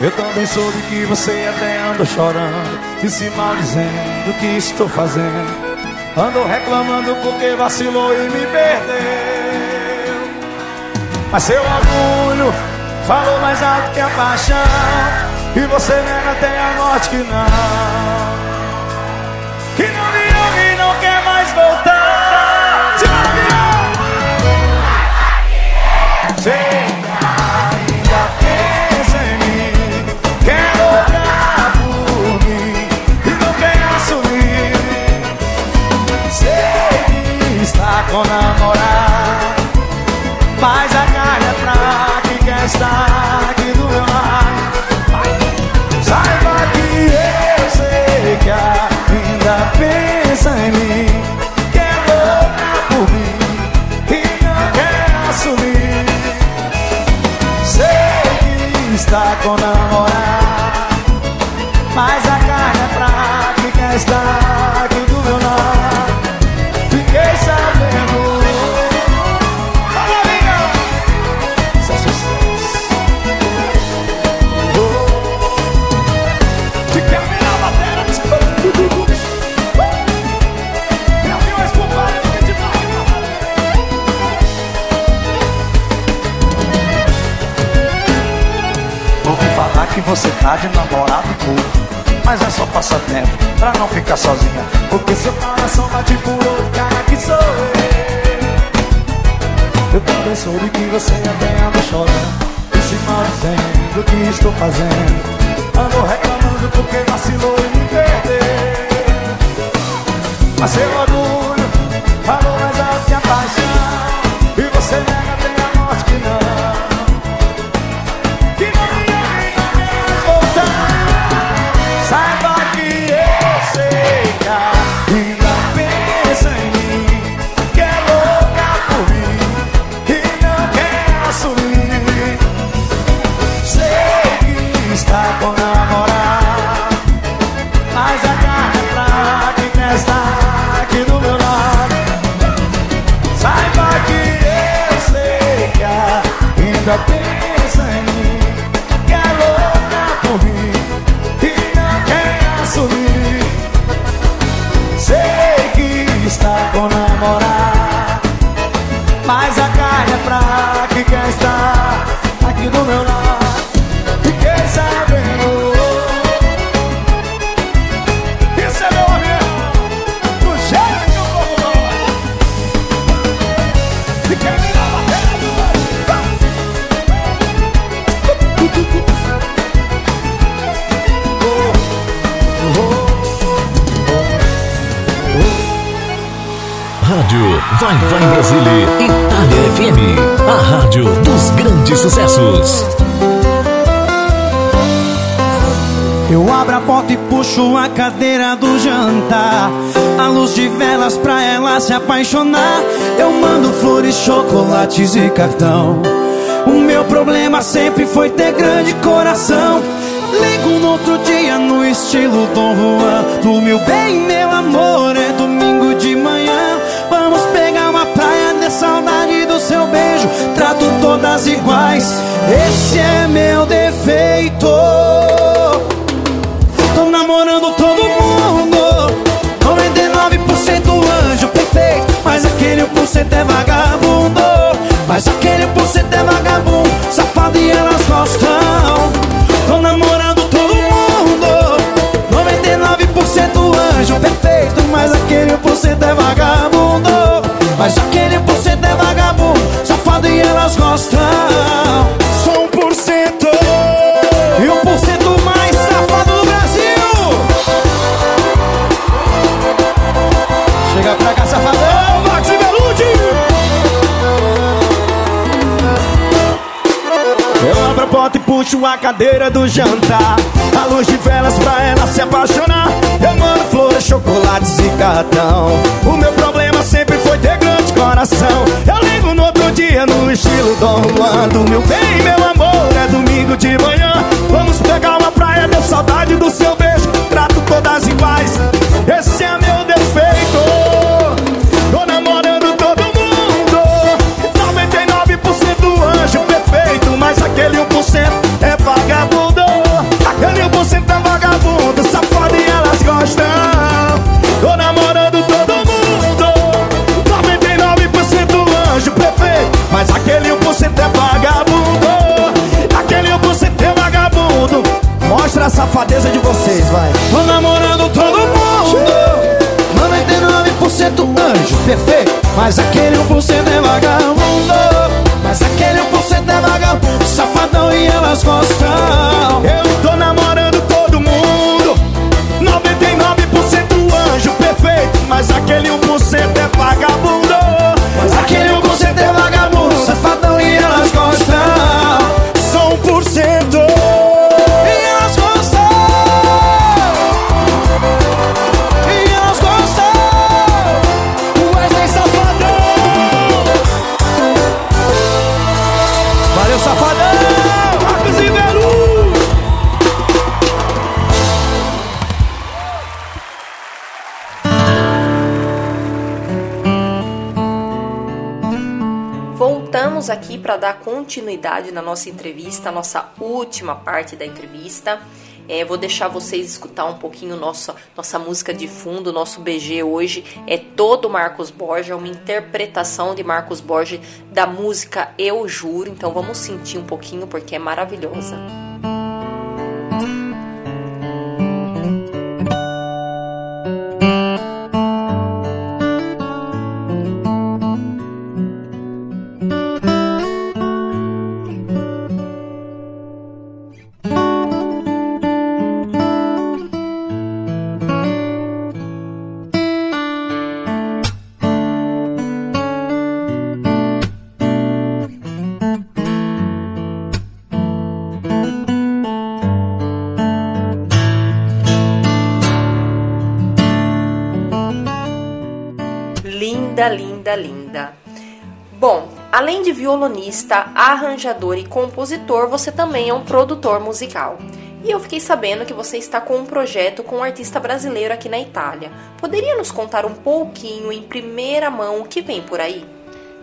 C: Eu também soube que você até anda chorando E se maldizendo que estou fazendo? Andou reclamando porque vacilou e me perdeu. Mas seu orgulho falou mais alto que a paixão E você nega até a morte que não namorado, mas a é fraca e quer estar aqui do meu lado. Saiba que eu sei que ainda pensa em mim Quer é louca por mim E não quer assumir. Sei que está com namorado Mas a carne é fraca e quer estar de namorado curto Mas é só passatempo pra não ficar sozinha. Porque seu coração bate por outro cara que sou eu. Eu também soube que você até anda chorando E se o que estou fazendo? Ando reclamando porque vacilou e me perdeu. Mas seu orgulho falou mais alto que a paixão ainda
A: Vai Vai Brasília, Itália FM, a rádio dos grandes sucessos.
H: Eu abro a porta e puxo a cadeira do jantar. A luz de velas pra ela se apaixonar. Eu mando flores, chocolates e cartão. O meu problema sempre foi ter grande coração. Ligo no outro dia no estilo Dom Juan. Do meu bem, meu todas iguais, esse é meu defeito.
E: Puxo a cadeira do jantar. A luz de velas pra ela se apaixonar. Eu mando flores, chocolates e cartão. O meu problema sempre foi ter grande coração. Eu ligo no outro dia no estilo Dom Juan. Do meu bem, meu amor, é domingo de manhã. Vamos pegar uma praia, deu saudade do seu beijo. Trato todas iguais, esse é meu defeito. Tô namorando todo mundo. 99% anjo perfeito. Mas aquele 1% a safadeza de vocês, vai.
H: Tô namorando todo mundo. 99% anjo perfeito. Mas aquele 1% é vagabundo. Mas aquele 1% é vagabundo Safadão e elas gostam.
E: Eu tô namorando todo mundo. 99% anjo perfeito. Mas aquele 1% é vagabundo
B: Voltamos aqui para dar continuidade na nossa entrevista, nossa última parte da entrevista. É, vou deixar vocês escutar um pouquinho nossa, nossa música de fundo. Nosso BG hoje é todo Marcos Borges, é uma interpretação de Marcos Borges da música Eu Juro. Então vamos sentir um pouquinho porque é maravilhosa. De violonista, arranjador e compositor, você também é um produtor musical. E eu fiquei sabendo que você está com um projeto com um artista brasileiro aqui na Itália. Poderia nos contar um pouquinho, em primeira mão, o que vem por aí?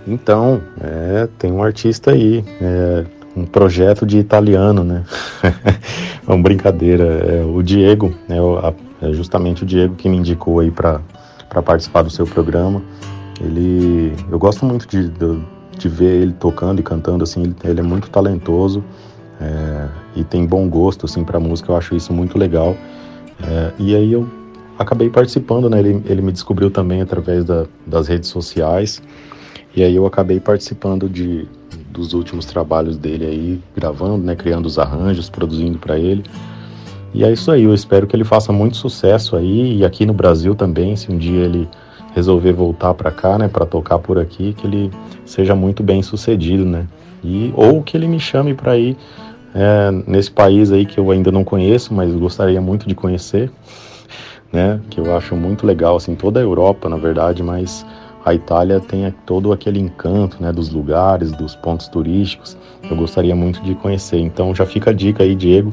G: Então, é, tem um artista aí, é, um projeto de italiano, né? (laughs) é uma brincadeira. É, o Diego, é, a- é justamente o Diego que me indicou aí para participar do seu programa. Ele, eu gosto muito de, de, de ver ele tocando e cantando, assim, ele, ele é muito talentoso é, e tem bom gosto, assim, para música. Eu acho isso muito legal. É, e aí eu acabei participando, né? Ele, ele me descobriu também através da, das redes sociais. E aí eu acabei participando de, dos últimos trabalhos dele aí, gravando, né, criando os arranjos, produzindo para ele. E é isso aí, eu espero que ele faça muito sucesso aí e aqui no Brasil também, se um dia ele resolver voltar para cá, né, para tocar por aqui, que ele seja muito bem sucedido, né? E ou que ele me chame para ir é, nesse país aí que eu ainda não conheço, mas gostaria muito de conhecer, né? Que eu acho muito legal, assim, toda a Europa, na verdade, mas a Itália tem todo aquele encanto, né, dos lugares, dos pontos turísticos. Eu gostaria muito de conhecer. Então já fica a dica aí, Diego,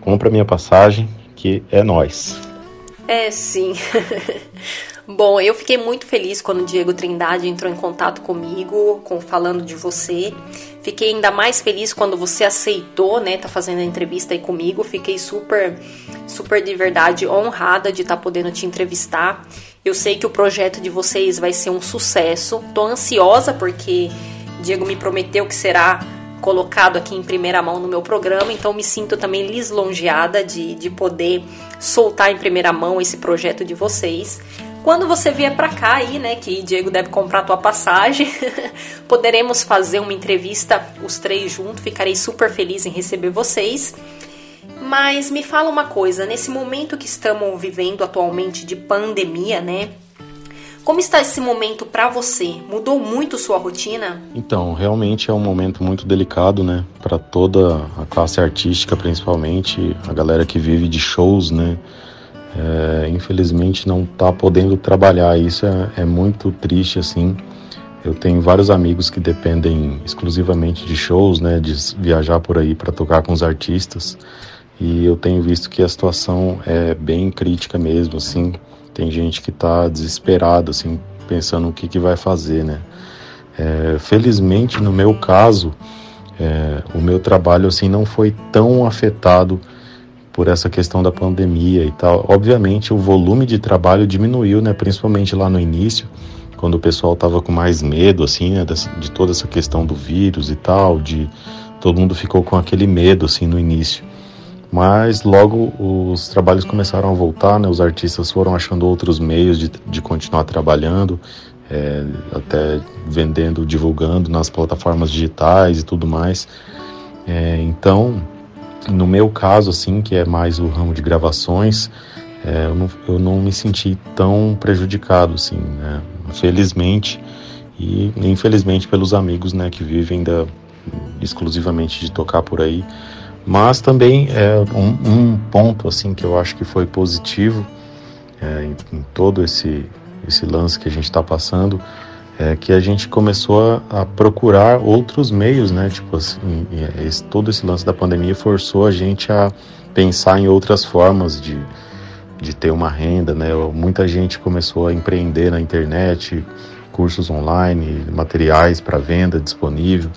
G: compra minha passagem, que é nós.
B: É sim. (laughs) Bom, eu fiquei muito feliz quando o Diego Trindade entrou em contato comigo, com falando de você. Fiquei ainda mais feliz quando você aceitou, né, tá fazendo a entrevista aí comigo. Fiquei super, super de verdade honrada de estar tá podendo te entrevistar. Eu sei que o projeto de vocês vai ser um sucesso. Tô ansiosa porque Diego me prometeu que será colocado aqui em primeira mão no meu programa, então me sinto também lisonjeada de, de poder soltar em primeira mão esse projeto de vocês. Quando você vier para cá aí, né, que Diego deve comprar a tua passagem, (laughs) poderemos fazer uma entrevista os três juntos, ficarei super feliz em receber vocês. Mas me fala uma coisa, nesse momento que estamos vivendo atualmente de pandemia, né? Como está esse momento para você? Mudou muito sua rotina?
G: Então, realmente é um momento muito delicado, né? Para toda a classe artística, principalmente a galera que vive de shows, né? É, infelizmente não está podendo trabalhar. Isso é, é muito triste, assim. Eu tenho vários amigos que dependem exclusivamente de shows, né? De viajar por aí para tocar com os artistas. E eu tenho visto que a situação é bem crítica mesmo, assim. Tem gente que está desesperado, assim, pensando o que, que vai fazer, né? É, felizmente, no meu caso, é, o meu trabalho, assim, não foi tão afetado por essa questão da pandemia e tal. Obviamente, o volume de trabalho diminuiu, né? Principalmente lá no início, quando o pessoal estava com mais medo, assim, né? de toda essa questão do vírus e tal, de todo mundo ficou com aquele medo, assim, no início. Mas logo os trabalhos começaram a voltar, né? os artistas foram achando outros meios de, de continuar trabalhando, é, até vendendo, divulgando nas plataformas digitais e tudo mais. É, então, no meu caso, assim, que é mais o ramo de gravações, é, eu, não, eu, não, me senti tão prejudicado, assim, né? felizmente e infelizmente pelos amigos, né, que vivem da, exclusivamente de tocar por aí. Mas também é um, um ponto assim que eu acho que foi positivo é, em, em, todo esse esse lance que a gente está passando é que a gente começou a, a, procurar outros meios, né? Tipo assim, esse, todo esse lance da pandemia forçou a gente a pensar em outras formas de, de ter uma renda, né? Muita gente começou a empreender na internet, cursos online, materiais para venda disponível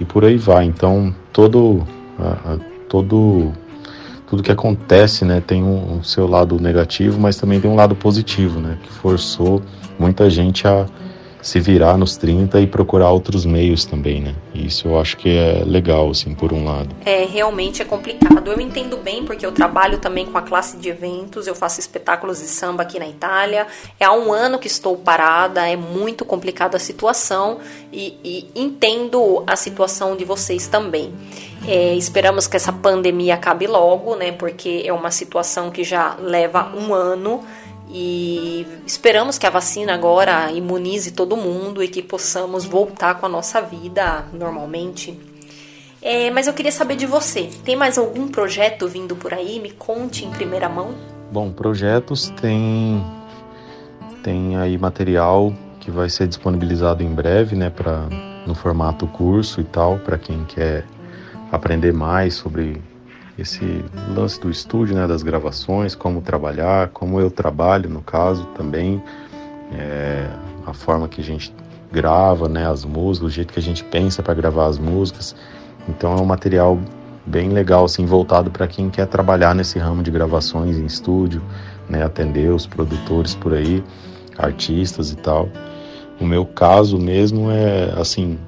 G: e por aí vai. Então todo todo tudo que acontece, né, tem um, um, seu lado negativo, mas também tem um lado positivo, né, que forçou muita gente a se virar nos 30 e procurar outros meios também, né? Isso eu acho que é legal, assim, por um lado.
B: É, realmente é complicado. Eu entendo bem porque eu trabalho também com a classe de eventos, eu faço espetáculos de samba aqui na Itália. É há um ano que estou parada, é muito complicada a situação e, e entendo a situação de vocês também. É, esperamos que essa pandemia acabe logo, né? Porque é uma situação que já leva um ano e esperamos que a vacina agora imunize todo mundo e que possamos voltar com a nossa vida normalmente. É, mas eu queria saber de você. Tem mais algum projeto vindo por aí? Me conte em primeira mão.
G: Bom, projetos tem tem aí material que vai ser disponibilizado em breve, né, para no formato curso e tal, para quem quer aprender mais sobre esse lance do estúdio, né, das gravações, como trabalhar, como eu trabalho no caso também, é, a forma que a gente grava, né, as músicas, o jeito que a gente pensa para gravar as músicas. Então é um material bem legal, assim, voltado para quem quer trabalhar nesse ramo de gravações em estúdio, né, atender os produtores por aí, artistas e tal. O meu caso mesmo é, assim,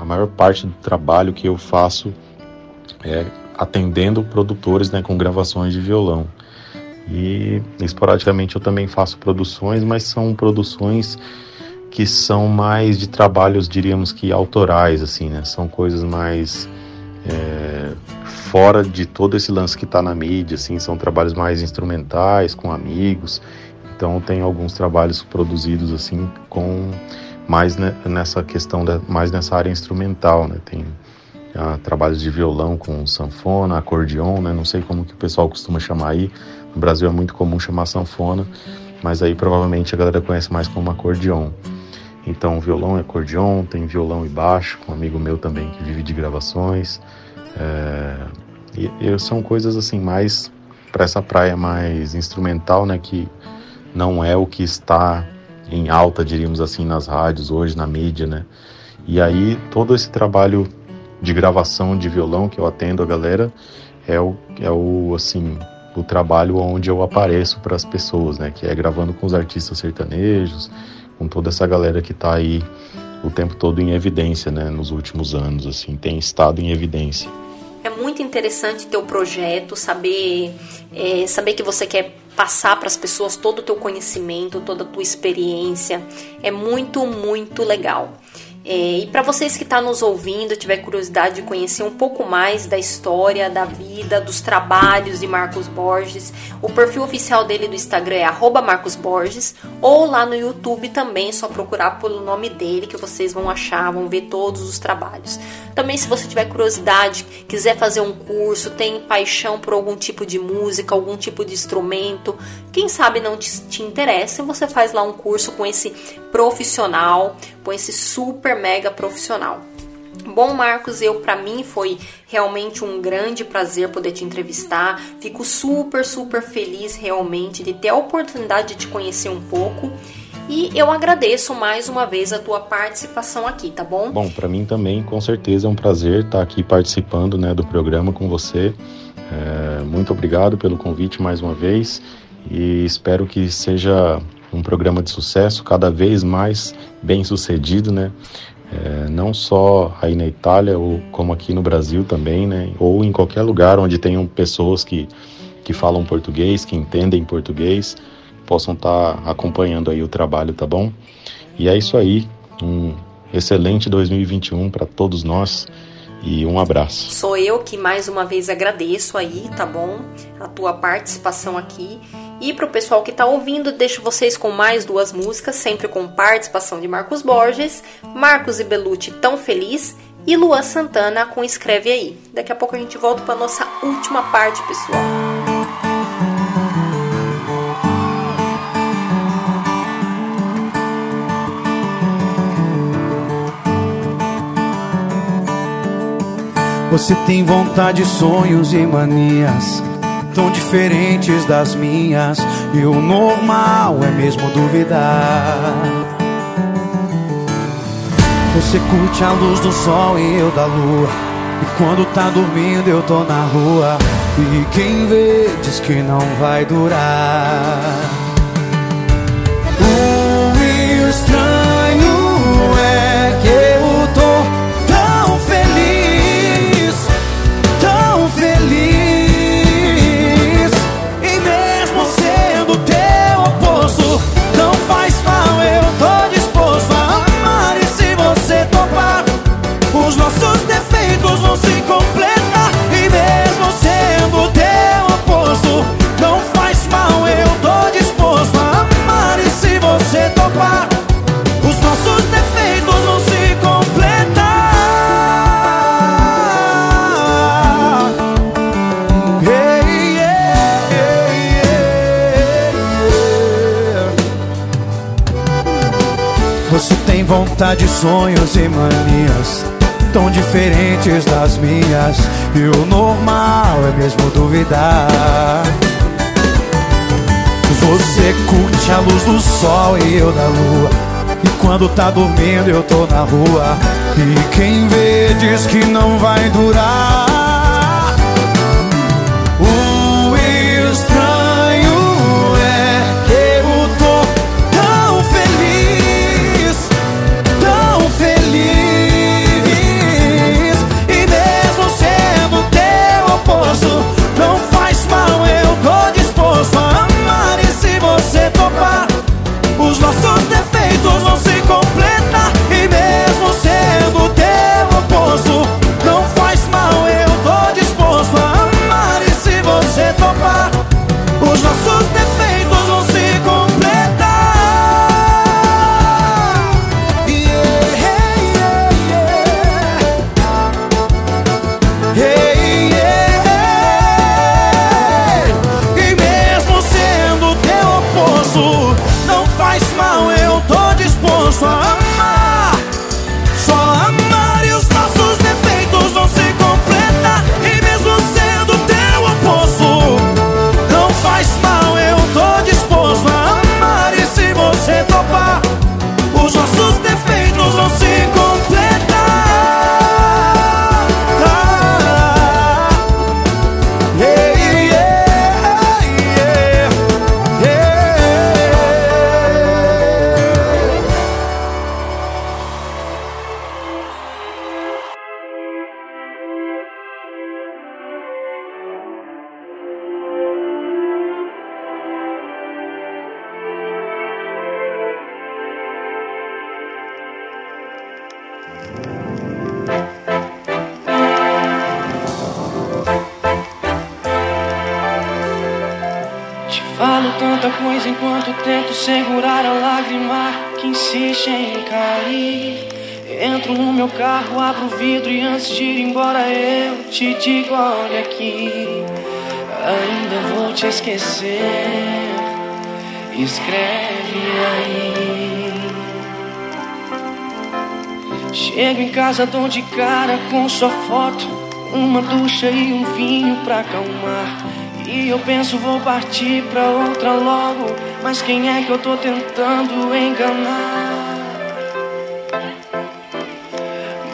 G: a maior parte do trabalho que eu faço é atendendo produtores né, com gravações de violão. E esporadicamente eu também faço produções, mas são produções que são mais de trabalhos, diríamos que autorais, assim, né? São coisas mais é, fora de todo esse lance que está na mídia, assim, são trabalhos mais instrumentais, com amigos. Então tem alguns trabalhos produzidos assim com mais nessa questão da, mais nessa área instrumental, né? Tem trabalhos de violão com sanfona, acordeon, né? Não sei como que o pessoal costuma chamar aí. No Brasil é muito comum chamar sanfona, mas aí provavelmente a galera conhece mais como acordeon. Então violão e acordeon, tem violão e baixo, um amigo meu também que vive de gravações. É, e, e são coisas assim mais para essa praia mais instrumental, né? Que não é o que está em alta, diríamos assim, nas rádios hoje, na mídia, né? E aí todo esse trabalho de gravação de violão que eu atendo a galera é o, é o assim o trabalho onde eu apareço para as pessoas, né? Que é gravando com os artistas sertanejos, com toda essa galera que está aí o tempo todo em evidência, né? Nos últimos anos, assim, tem estado em evidência.
B: É muito interessante teu projeto, saber é, saber que você quer passar para as pessoas todo o teu conhecimento, toda a tua experiência. É muito, muito legal. É, e para vocês que estão tá nos ouvindo, tiver curiosidade de conhecer um pouco mais da história, da vida, dos trabalhos de Marcos Borges, o perfil oficial dele do Instagram é @marcosborges ou lá no YouTube também, só procurar pelo nome dele que vocês vão achar, vão ver todos os trabalhos. Também se você tiver curiosidade, quiser fazer um curso, tem paixão por algum tipo de música, algum tipo de instrumento, quem sabe não te, te interessa, você faz lá um curso com esse profissional, com esse super mega profissional. Bom, Marcos, eu para mim foi realmente um grande prazer poder te entrevistar. Fico super, super feliz realmente de ter a oportunidade de te conhecer um pouco e eu agradeço mais uma vez a tua participação aqui, tá bom?
G: Bom, para mim também, com certeza é um prazer estar aqui participando né, do programa com você. É, muito obrigado pelo convite mais uma vez e espero que seja um programa de sucesso, cada vez mais bem sucedido, né? É, não só aí na Itália, ou como aqui no Brasil também, né? Ou em qualquer lugar onde tenham pessoas que, que falam português, que entendem português possam estar tá acompanhando aí o trabalho, tá bom? E é isso aí. Um excelente 2021 para todos nós e um abraço.
B: Sou eu que mais uma vez agradeço aí, tá bom? A tua participação aqui. E para o pessoal que está ouvindo, deixo vocês com mais duas músicas, sempre com participação de Marcos Borges, Marcos e Belucci Tão Feliz e Luan Santana com Escreve Aí. Daqui a pouco a gente volta para nossa última parte, pessoal.
H: Você tem vontade, sonhos e manias tão diferentes das minhas. E o normal é mesmo duvidar. Você curte a luz do sol e eu da lua. E quando tá dormindo eu tô na rua. E quem vê diz que não vai durar. Vontade, sonhos e manias Tão diferentes das minhas. E o normal é mesmo duvidar. Você curte a luz do sol e eu da lua. E quando tá dormindo eu tô na rua. E quem vê diz que não vai durar
I: casa, dou de cara com sua foto, uma ducha e um vinho pra acalmar. E eu penso vou partir pra outra logo, mas quem é que eu tô tentando enganar?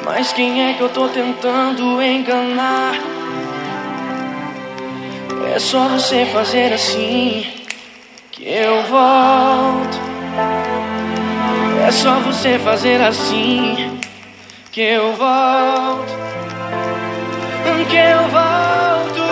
I: Mas quem é que eu tô tentando enganar? É só você fazer assim que eu volto. É só você fazer assim que eu volto. Que eu volto.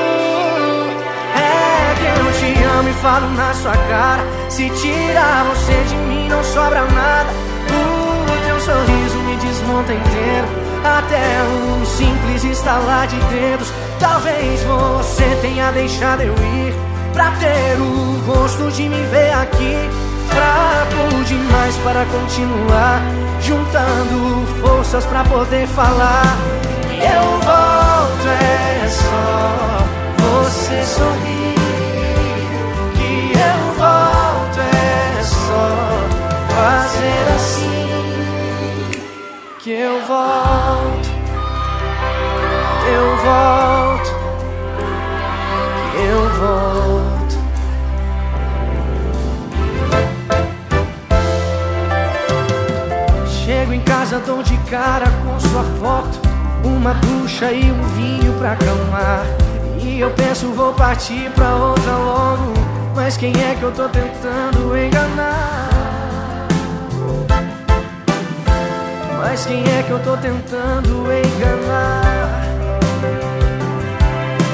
I: É que eu te amo e falo na sua cara. Se tirar você de mim, não sobra nada. O teu sorriso me desmonta inteiro. Até um simples estalar de dedos. Talvez você tenha deixado eu ir. Pra ter o gosto de me ver aqui. Fraco demais para continuar. Juntando forças pra poder falar. Eu volto, é só você sorrir. Que eu volto, é só fazer assim. Que eu volto, eu volto, casa, dou de cara com sua foto. Uma ducha e um vinho pra acalmar. E eu penso, vou partir pra outra logo. Mas quem é que eu tô tentando enganar? Mas quem é que eu tô tentando enganar?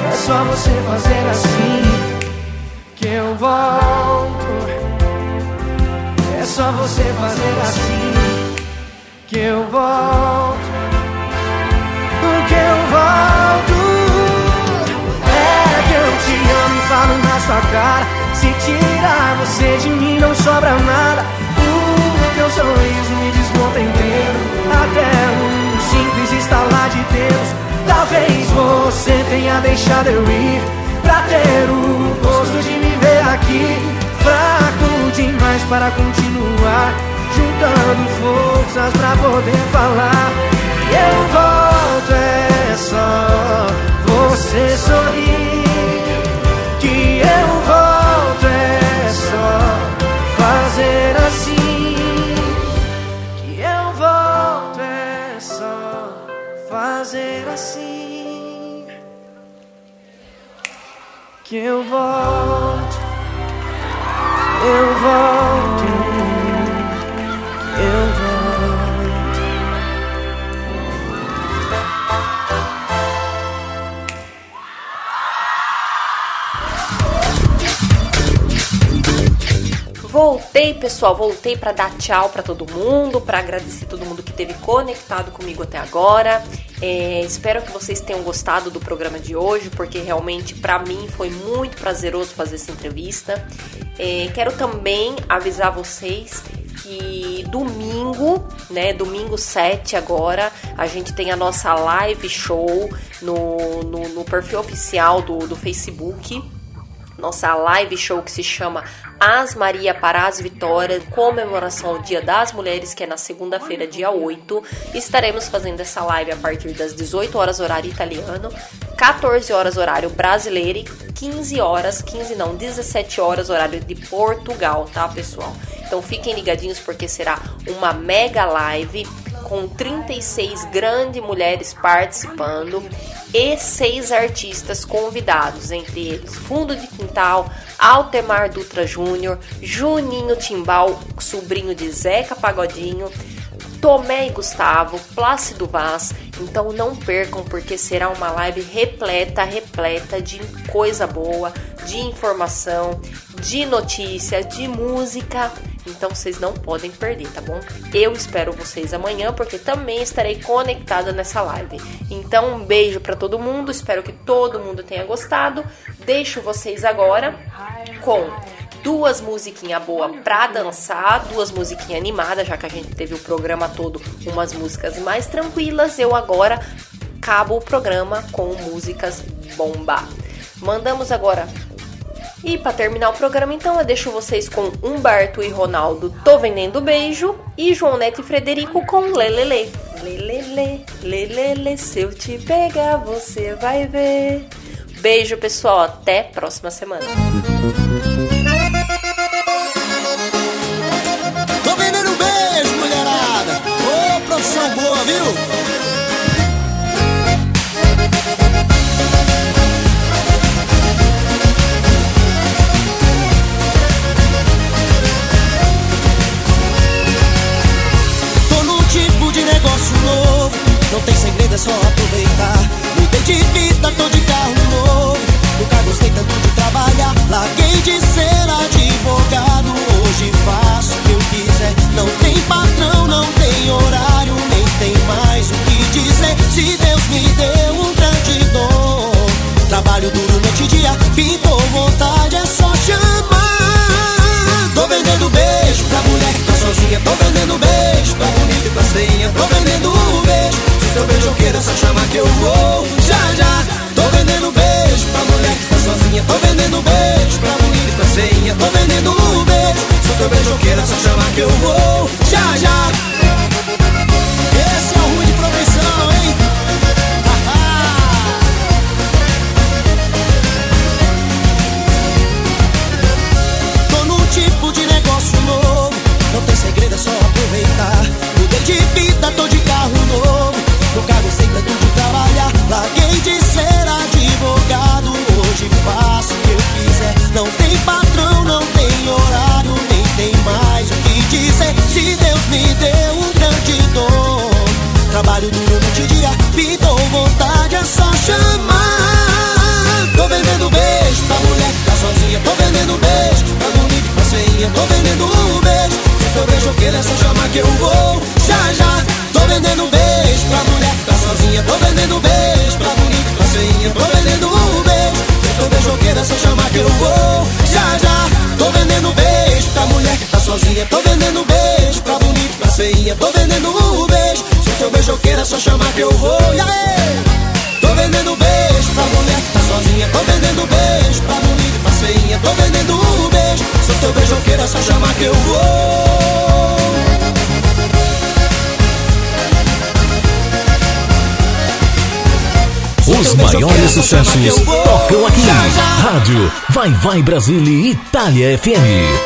I: É só você fazer assim que eu volto. É só você fazer assim que eu volto. Que eu volto. É que eu te amo e falo na sua cara. Se tirar você de mim, não sobra nada. O teu sorriso me desmonta inteiro. Até um simples estalar de Deus. Talvez você tenha deixado eu ir. Pra ter o gosto de me ver aqui. Fraco demais para continuar. Juntando forças pra poder falar. Eu volto, é só você sorrir. Que eu volto, é só fazer assim. Que eu volto, é só fazer assim. Que eu volto, eu volto,
B: Voltei, pessoal, voltei para dar tchau para todo mundo, para agradecer todo mundo que esteve conectado comigo até agora. É, espero que vocês tenham gostado do programa de hoje, porque realmente para mim foi muito prazeroso fazer essa entrevista. É, quero também avisar vocês que domingo, né, domingo 7 agora, a gente tem a nossa live show no, no, no perfil oficial do, do Facebook nossa live show que se chama As Maria para as Vitórias, comemoração ao Dia das Mulheres, que é na segunda-feira, dia 8. Estaremos fazendo essa live a partir das 18 horas horário italiano, 14 horas horário brasileiro e 15 horas, 15 não, 17 horas horário de Portugal, tá, pessoal? Então fiquem ligadinhos porque será uma mega live com 36 grandes mulheres participando e seis artistas convidados, entre eles Fundo de Quintal, Altemar Dutra Júnior, Juninho Timbal, sobrinho de Zeca Pagodinho, Tomé e Gustavo, Plácido Vaz. Então não percam, porque será uma live repleta, repleta de coisa boa, de informação, de notícia, de música. Então vocês não podem perder, tá bom? Eu espero vocês amanhã, porque também estarei conectada nessa live. Então um beijo para todo mundo, espero que todo mundo tenha gostado. Deixo vocês agora com duas musiquinhas boas pra dançar, duas musiquinhas animadas, já que a gente teve o programa todo umas músicas mais tranquilas, eu agora acabo o programa com músicas bomba. Mandamos agora. E para terminar o programa, então, eu deixo vocês com Humberto e Ronaldo, Tô Vendendo Beijo, e João Neto e Frederico com Lelele. Lelele, lelele, se eu te pegar, você vai ver. Beijo, pessoal. Até próxima semana.
E: Tô vendendo beijo, mulherada. Ô, profissão boa, viu? Não tem segredo, é só aproveitar. Mudei de vida, tô de carro novo. Nunca gostei tanto de trabalhar. Larguei de ser advogado. Hoje faço o que eu quiser. Não tem patrão, não tem horário, nem tem mais o que dizer. Se Deus me deu um grande dom. Trabalho duro noite e dia. Pintou vontade, é só chamar. Tô vendendo beijo pra mulher que tá sozinha. Tô vendendo beijo pra bonita e pra feinha. Tô vendendo beijo. Se seu beijo queira, só chamar que eu vou. Já, já. Tô vendendo beijo pra mulher que tá sozinha. Tô vendendo beijo pra bonita e pra feinha. Tô vendendo beijo. Se seu beijo queira, só chamar que eu vou. Já, já. Esse é o ruim de profissão, hein? Tô num tipo de negócio novo. Não tem segredo, é só aproveitar. Dizer. Se Deus me deu um grande dom. Trabalho duro noite e dia, pintou vontade, é só chamar. Tô vendendo beijo pra mulher que tá sozinha. Tô vendendo beijo pra e pra feinha. Tô vendendo beijo. Se seu beijo queira, é só chamar que eu vou. Já, já. Tô vendendo beijo pra mulher que tá sozinha. Tô vendendo beijo pra e pra feinha. Tô vendendo beijo. Se seu beijo queira, é só chamar que eu vou. Já, já. Tô vendendo beijo pra mulher que sozinha. Tô vendendo beijo pra bonita e pra feinha. Tô vendendo beijo. Se seu beijo queira, é só chamar que eu vou. E aí? Tô vendendo beijo pra mulher que tá sozinha. Tô vendendo beijo pra bonita e pra feinha. Tô vendendo beijo. Se o teu beijo queira, só chamar que eu vou.
A: Os maiores sucessos tocam aqui. Rádio Vai Vai Brasília Itália FM.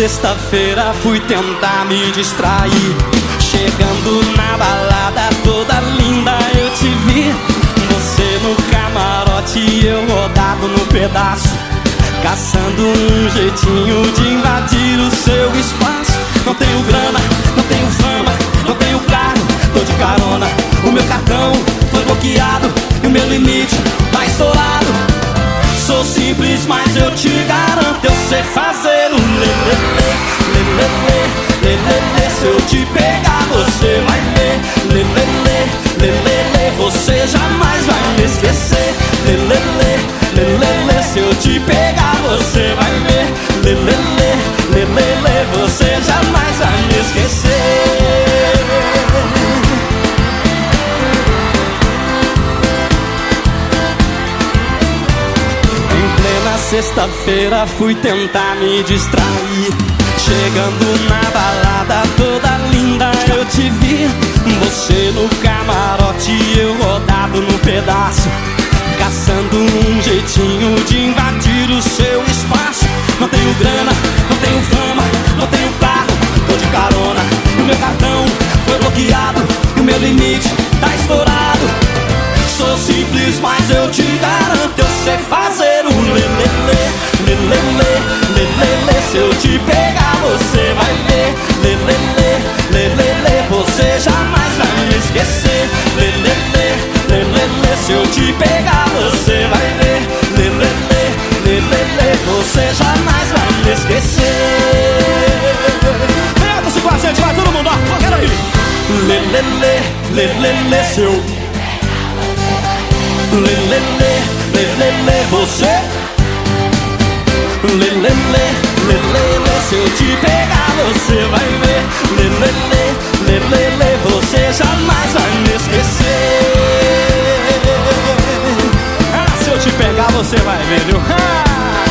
C: Sexta-feira fui tentar me distrair. Chegando na balada toda linda eu te vi. Você no camarote e eu rodado no pedaço. Caçando um jeitinho de invadir o seu espaço. Não tenho grana, não tenho fama, não tenho carro, tô de carona. O meu cartão foi bloqueado e o meu limite tá estourado. Sou simples, mas eu te garanto, eu sei fazer um lelele, lelele, lelele. Se eu te pegar, você vai ver, lelele, lelele. Você jamais vai me esquecer, lelele, lelele. Se eu te pegar, você vai ver, lelele, lelele. Você jamais sexta-feira fui tentar me distrair. Chegando na balada toda linda eu te vi. Você no camarote eu rodado no pedaço. Caçando um jeitinho de invadir o seu espaço. Não tenho grana, não tenho fama, não tenho carro, tô de carona. O meu cartão foi bloqueado e o meu limite tá estourado. Sou simples, mas eu te garanto, eu sei fazer lê, lê, lê, lê, lê, lê, lê, lê. Se eu te pegar, você vai ver. Lê, lê, lê, lê, lê. Você jamais vai me esquecer. Lê, lê, lê, lê, lê, lê. Se eu te pegar, você vai ver. Lê, lê, lê, lê, lê. Você jamais vai me esquecer. Levanta-se com a gente, vai todo mundo, ó. Quero ouvir. Lê, lê, lê, lê, lê, lê. Seu Lê, lê, lê, lê, lê, lê, você Lê, lê, lê, lê, lê, lê Se eu te pegar você vai ver Lê, lê, lê, lê, lê, lê Você jamais vai me esquecer Ah, se eu te pegar você vai ver, viu? Ah!